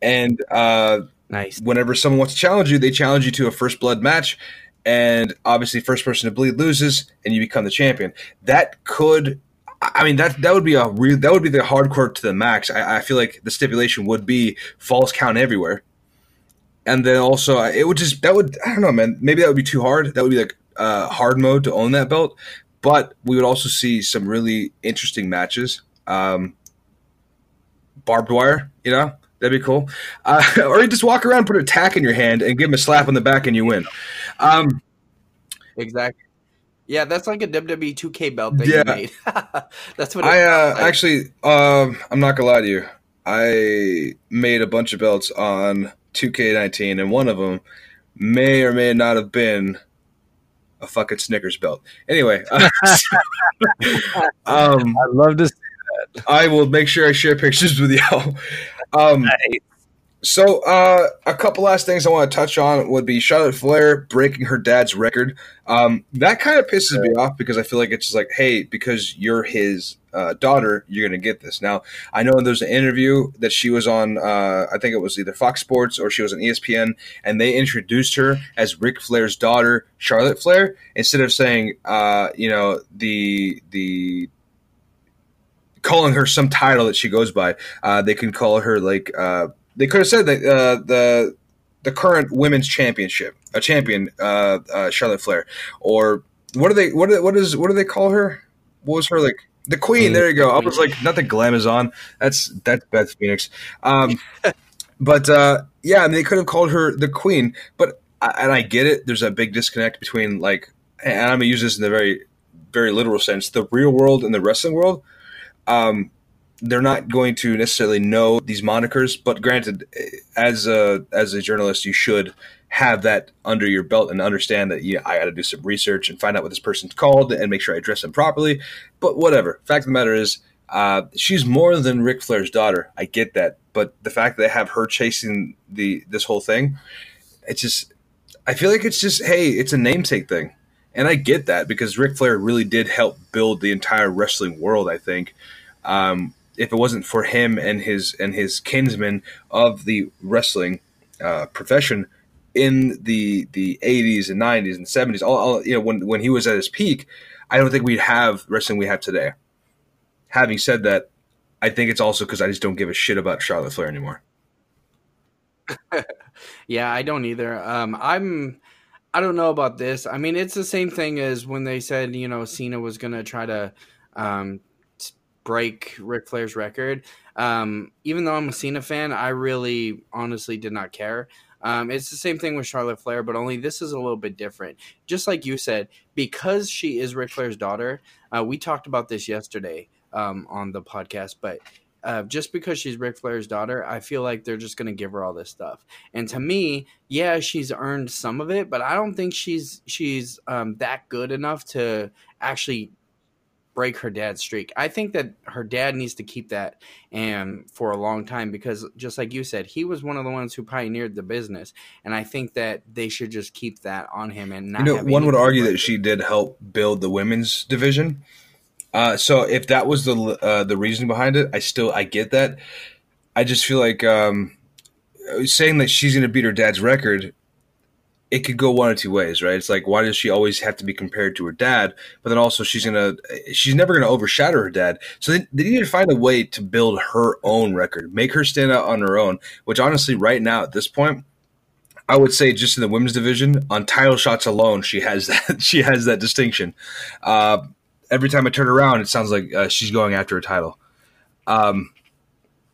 and uh, nice. whenever someone wants to challenge you, they challenge you to a first blood match, and obviously, first person to bleed loses, and you become the champion. That could, I mean, that that would be a real, that would be the hardcore to the max. I, I feel like the stipulation would be false count everywhere, and then also it would just that would I don't know, man. Maybe that would be too hard. That would be like uh, hard mode to own that belt, but we would also see some really interesting matches. Um, barbed wire, you know. That'd be cool. Uh, or you just walk around, put a tack in your hand, and give him a slap on the back, and you win. Um, Exactly. Yeah, that's like a WWE 2K belt that Yeah. you made. that's what it I uh, like. actually, um, I'm not gonna lie to you. I made a bunch of belts on 2K19, and one of them may or may not have been a fucking Snickers belt. Anyway, uh, um, I'd love to. I will make sure I share pictures with y'all. Um, so, uh, a couple last things I want to touch on would be Charlotte Flair breaking her dad's record. Um, that kind of pisses me off because I feel like it's just like, hey, because you're his uh, daughter, you're going to get this. Now, I know there's an interview that she was on, uh, I think it was either Fox Sports or she was on ESPN, and they introduced her as Ric Flair's daughter, Charlotte Flair, instead of saying, uh, you know, the the calling her some title that she goes by. Uh, they can call her like uh, they could have said that uh, the the current women's championship, a champion, uh, uh, Charlotte Flair, or what do they what do, what is what do they call her? What was her like? The Queen. There you go. I was like, not the Glamazon. That's that's Beth Phoenix. Um, but uh, yeah, I mean, they could have called her the Queen. But and I get it. There's a big disconnect between like, and I'm gonna use this in the very very literal sense, the real world and the wrestling world um, they're not going to necessarily know these monikers. But granted, as a as a journalist, you should have that under your belt and understand that yeah, I got to do some research and find out what this person's called and make sure I address them properly. But whatever. Fact of the matter is, uh, she's more than Ric Flair's daughter. I get that, but the fact that they have her chasing the this whole thing, it's just I feel like it's just hey, it's a namesake thing. And I get that because Ric Flair really did help build the entire wrestling world. I think um, if it wasn't for him and his and his kinsmen of the wrestling uh, profession in the the 80s and 90s and 70s, all, all you know when when he was at his peak, I don't think we'd have wrestling we have today. Having said that, I think it's also because I just don't give a shit about Charlotte Flair anymore. Yeah, I don't either. Um, I'm. I don't know about this. I mean, it's the same thing as when they said you know Cena was gonna try to um, break Ric Flair's record. Um, even though I'm a Cena fan, I really honestly did not care. Um, it's the same thing with Charlotte Flair, but only this is a little bit different. Just like you said, because she is Ric Flair's daughter, uh, we talked about this yesterday um, on the podcast, but uh, just because she's Ric Flair's daughter, I feel like they're just going to give her all this stuff. And to me, yeah, she's earned some of it, but I don't think she's she's um, that good enough to actually break her dad's streak. I think that her dad needs to keep that and for a long time because just like you said, he was one of the ones who pioneered the business, and I think that they should just keep that on him and not. You know, one would argue that she did help build the women's division. Uh, so if that was the uh, the reason behind it, I still I get that. I just feel like um, saying that she's going to beat her dad's record. It could go one of two ways, right? It's like why does she always have to be compared to her dad? But then also she's gonna she's never gonna overshadow her dad. So they, they need to find a way to build her own record, make her stand out on her own. Which honestly, right now at this point, I would say just in the women's division on title shots alone, she has that she has that distinction. Uh, every time I turn around, it sounds like uh, she's going after a title. Um,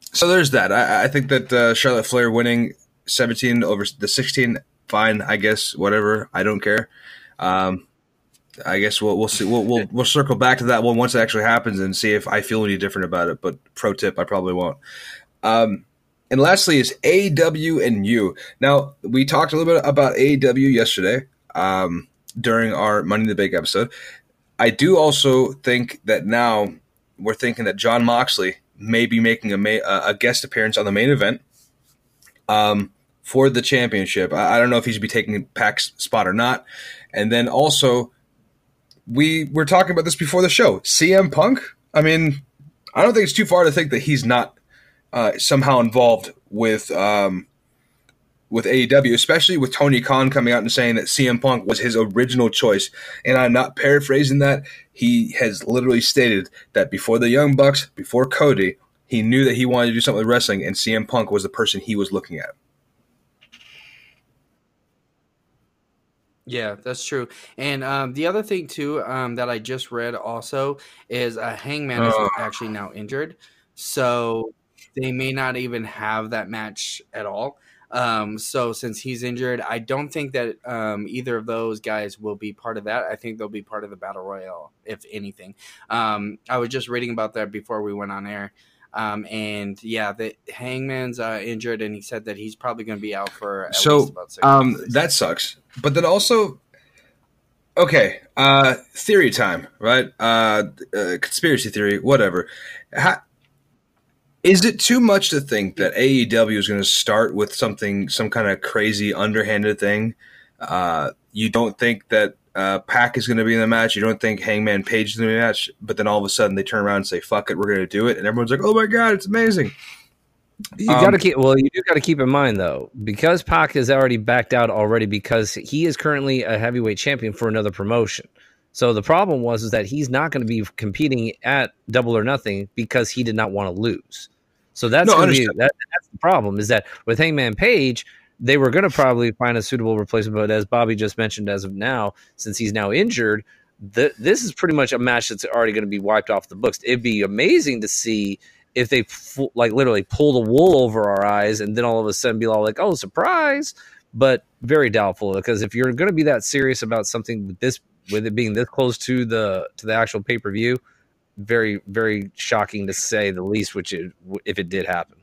so there's that. I, I think that uh, Charlotte Flair winning 17 over the 16, fine. I guess whatever. I don't care. Um, I guess we'll we'll see. We'll, we'll we'll circle back to that one once it actually happens and see if I feel any different about it. But pro tip, I probably won't. Um, and lastly is AEW and U. Now we talked a little bit about AEW yesterday um, during our Money in the Bank episode. I do also think that now we're thinking that Jon Moxley may be making a ma- a guest appearance on the main event um, for the championship. I, I don't know if he's be taking Pac's spot or not. And then also, we were talking about this before the show. CM Punk. I mean, I don't think it's too far to think that he's not uh, somehow involved with um, with AEW, especially with Tony Khan coming out and saying that CM Punk was his original choice. And I'm not paraphrasing that. He has literally stated that before the Young Bucks, before Cody, he knew that he wanted to do something with wrestling, and CM Punk was the person he was looking at. Yeah, that's true. And um, the other thing too um, that I just read also is uh, Hangman is Oh. actually now injured, so they may not even have that match at all. Um, so since he's injured, I don't think that um, either of those guys will be part of that. I think they'll be part of the battle royale, if anything. Um, I was just reading about that before we went on air. Um, and yeah, the Hangman's uh, injured, and he said that he's probably going to be out for at So, least about six Um, months. that sucks. But then also, okay, uh, theory time, right? Uh, uh, conspiracy theory, whatever. Ha- is it too much to think that AEW is going to start with something, some kind of crazy underhanded thing? Uh, you don't think that uh, Pac is going to be in the match. You don't think Hangman Page is going to be in the match. But then all of a sudden they turn around and say, "Fuck it, we're going to do it," and everyone's like, "Oh my god, it's amazing." You Um, got to keep well. You do got to keep in mind though, because Pac has already backed out already because he is currently a heavyweight champion for another promotion. So the problem was is that he's not going to be competing at Double or Nothing because he did not want to lose. So that's No, going to be that, that's the problem is that with Hangman Page, they were going to probably find a suitable replacement. But as Bobby just mentioned, as of now, since he's now injured, th- this is pretty much a match that's already going to be wiped off the books. It'd be amazing to see if they like literally pull the wool over our eyes and then all of a sudden be all like, "Oh, surprise!" But very doubtful because if you're going to be that serious about something with this, with it being this close to the to the actual pay per view, very very shocking to say the least. Which it, if it did happen.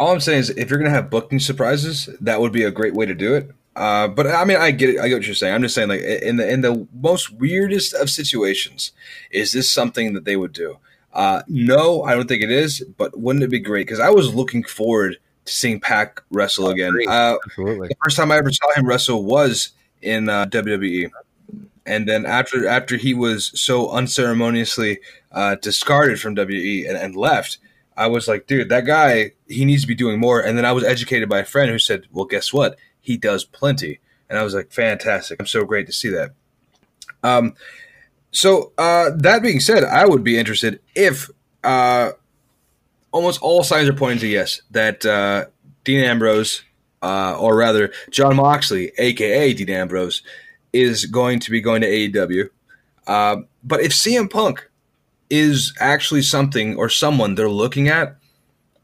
All I'm saying is, if you're going to have booking surprises, that would be a great way to do it. Uh, but I mean, I get it. I get what you're saying. I'm just saying, like in the in the most weirdest of situations, is this something that they would do? Uh, no, I don't think it is. But wouldn't it be great? Because I was looking forward to seeing Pac wrestle again. Uh, Absolutely. the first time I ever saw him wrestle was in uh, WWE, and then after after he was so unceremoniously uh, discarded from WWE and, and left, I was like, dude, that guy he needs to be doing more. And then I was educated by a friend who said, well, guess what? He does plenty, and I was like, fantastic. I'm so great to see that. Um, so uh, that being said, I would be interested if uh, almost all signs are pointing to yes that uh, Dean Ambrose uh, or rather Jon Moxley, aka Dean Ambrose, is going to be going to AEW. Uh, but if CM Punk is actually something or someone they're looking at,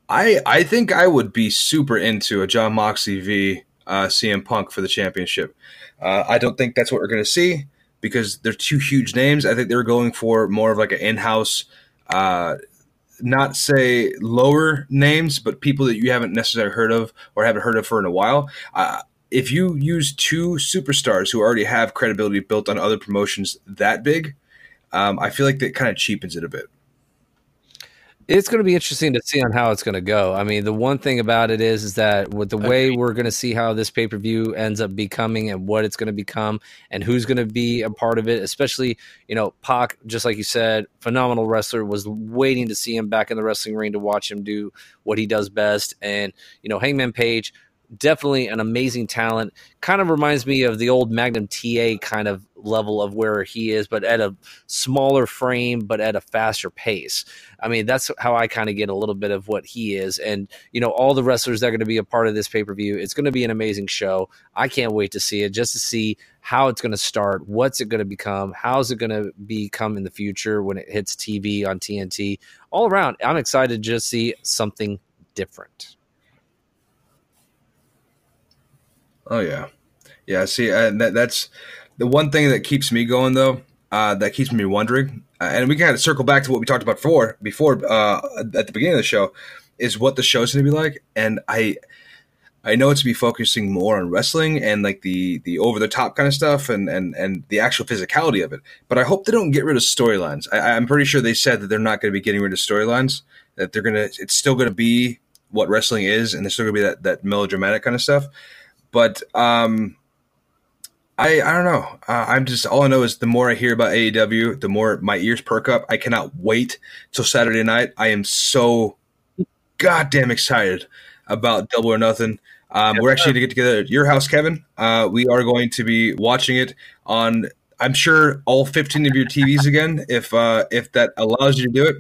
I I think I would be super into a Jon Moxley v uh, CM Punk for the championship. Uh, I don't think that's what we're going to see because they're two huge names. I think they're going for more of like an in-house. Uh, not say lower names, but people that you haven't necessarily heard of or haven't heard of for in a while. Uh, if you use two superstars who already have credibility built on other promotions that big, um, I feel like that kind of cheapens it a bit. It's going to be interesting to see on how it's going to go. I mean, the one thing about it is, is that with the way we're going to see how this pay per view ends up becoming and what it's going to become and who's going to be a part of it, especially, you know, Pac, just like you said, phenomenal wrestler, was waiting to see him back in the wrestling ring to watch him do what he does best. And, you know, Hangman Page, definitely an amazing talent. Kind of reminds me of the old Magnum TA kind of level of where he is, but at a smaller frame, but at a faster pace. I mean, that's how I kind of get a little bit of what he is. And, you know, all the wrestlers that are going to be a part of this pay per view, it's going to be an amazing show. I can't wait to see it just to see how it's going to start, what's it going to become, how's it going to become in the future when it hits TV on TNT. All around, I'm excited to just see something different. Oh yeah, yeah. See, uh, that, that's the one thing that keeps me going though. Uh, that keeps me wondering, uh, and we kind of circle back to what we talked about before. Before uh, at the beginning of the show, is what the show's going to be like, and I. I know it's to be focusing more on wrestling and like the the over the top kind of stuff and and and the actual physicality of it. But I hope they don't get rid of storylines. I'm pretty sure they said that they're not going to be getting rid of storylines. That they're gonna, it's still going to be what wrestling is, and there's still going to be that that melodramatic kind of stuff. But um, I I don't know. Uh, I'm just all I know is the more I hear about AEW, the more my ears perk up. I cannot wait till Saturday night. I am so goddamn excited about Double or Nothing. Um, we're actually going to get together at your house, Kevin. Uh, we are going to be watching it on. I'm sure all 15 of your TVs again, if uh, if that allows you to do it.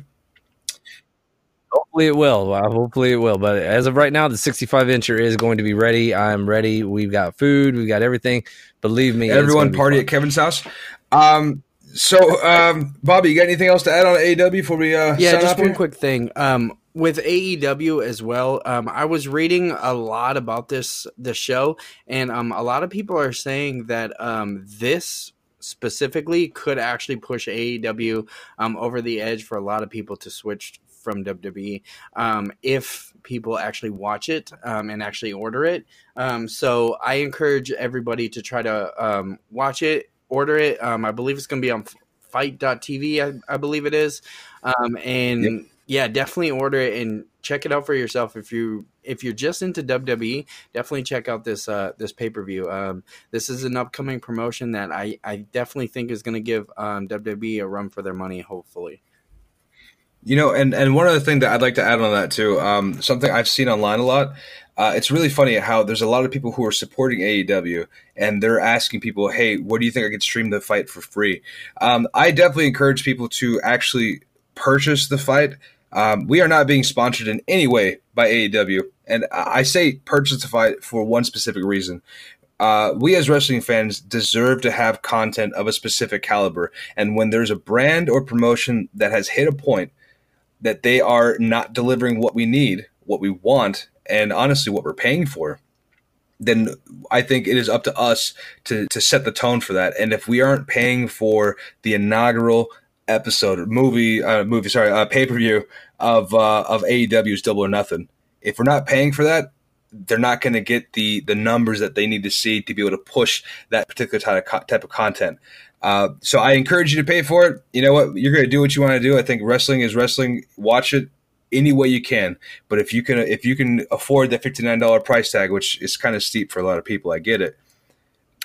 Hopefully it will. hopefully it will. But as of right now, the 65 incher is going to be ready. I'm ready. We've got food. We've got everything. Believe me, everyone party fun. at Kevin's house. Um, so, um, Bobby, you got anything else to add on AEW before we? Uh, yeah, just one here? quick thing. Um, with AEW as well, um, I was reading a lot about this the show, and um, a lot of people are saying that um, this specifically could actually push AEW um, over the edge for a lot of people to switch from WWE um, if people actually watch it um, and actually order it. Um, so I encourage everybody to try to um, watch it, order it. Um, I believe it's going to be on FITE.tv, I, I believe it is. Um, and yep. yeah, definitely order it and check it out for yourself if you if you're just into WWE, definitely check out this uh, this pay per view. Um, this is an upcoming promotion that I, I definitely think is going to give um, WWE a run for their money. Hopefully. You know, and and one other thing that I'd like to add on that too, um, something I've seen online a lot. Uh, it's really funny how there's a lot of people who are supporting AEW and they're asking people, "Hey, what do you think I could stream the fight for free?" Um, I definitely encourage people to actually purchase the fight. Um, we are not being sponsored in any way by AEW, and I say purchase the fight for one specific reason. Uh, we as wrestling fans deserve to have content of a specific caliber, and when there's a brand or promotion that has hit a point that they are not delivering what we need, what we want, and honestly, what we're paying for, then I think it is up to us to, to set the tone for that. And if we aren't paying for the inaugural episode, or movie, uh, movie, sorry, uh, pay per view of uh, of AEW's Double or Nothing, if we're not paying for that, they're not going to get the the numbers that they need to see to be able to push that particular type of, type of content. Uh, so I encourage you to pay for it. You know what? You're going to do what you want to do. I think wrestling is wrestling. Watch it any way you can. But if you can, if you can afford the fifty nine dollar price tag, which is kind of steep for a lot of people, I get it.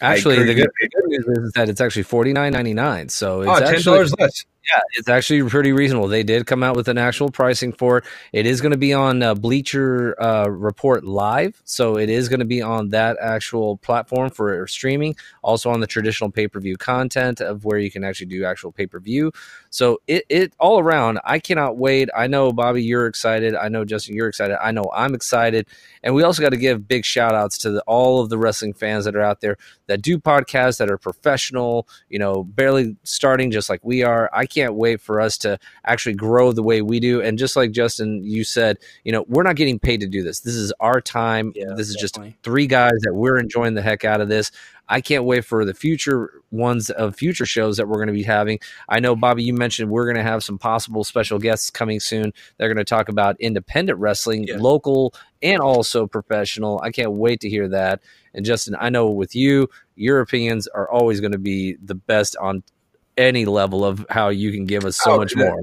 Actually, the good, good, news is that it's actually forty nine ninety nine. So it's oh, ten dollars less. Yeah, it's actually pretty reasonable. They did come out with an actual pricing for it. It is going to be on uh, Bleacher uh, Report Live, so it is going to be on that actual platform for streaming. Also on the traditional pay per view content of where you can actually do actual pay per view. So it, it all around, I cannot wait. I know Bobby, you're excited. I know Justin, you're excited. I know I'm excited. And we also got to give big shout outs to the, all of the wrestling fans that are out there that do podcasts that are professional, you know, barely starting just like we are. I can't wait for us to actually grow the way we do. And just like Justin, you said, you know, we're not getting paid to do this. This is our time. Yeah, this is definitely. just three guys that we're enjoying the heck out of this. I can't wait for the future ones of future shows that we're going to be having. I know, Bobby, you mentioned we're going to have some possible special guests coming soon. They're going to talk about independent wrestling, yeah. local and also professional. I can't wait to hear that. And Justin, I know with you, your opinions are always going to be the best on any level of how you can give us so Oh, much yeah. more.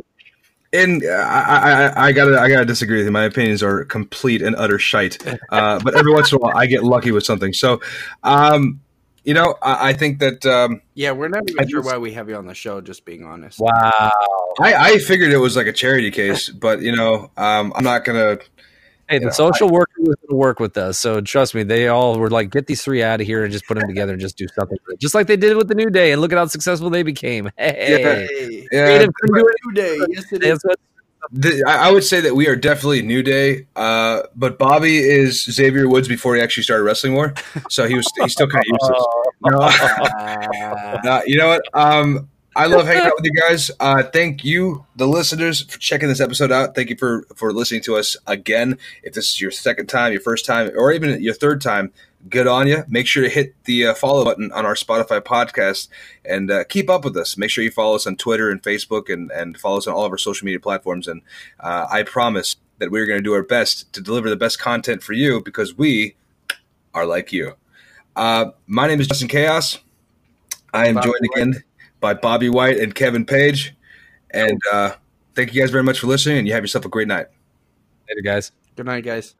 And uh, I, I, I gotta, I gotta disagree with you. My opinions are complete and utter shite. Uh, but every once in a while, I get lucky with something. So, um, you know, I, I think that um, Yeah, we're not I even sure just- why we have you on the show. Just being honest. Wow. I, I figured it was like a charity case, but you know, um, I'm not gonna. Hey, the Yeah, social worker was going to work with us. So trust me, they all were like, get these three out of here and just put them together and just do something. Just like they did with the New Day. And look at how successful they became. Hey. Yeah, Creative couldn't do it. new day. Yes, it is. The, I I would say that we are definitely New Day, uh, but Bobby is Xavier Woods before he actually started wrestling more, so he was he's still kind of useless. No, no, you know what? Um, I love hanging out with you guys. Uh, thank you, the listeners, for checking this episode out. Thank you for for listening to us again. If this is your second time, your first time, or even your third time, good on you. Make sure to hit the uh, follow button on our Spotify podcast and uh, keep up with us. Make sure you follow us on Twitter and Facebook and and follow us on all of our social media platforms. And uh, I promise that we're going to do our best to deliver the best content for you because we are like you. Uh, my name is Justin Chaos. I am joined again by Bobby White and Kevin Page. And uh, thank you guys very much for listening, and you have yourself a great night. Later, guys. Good night, guys.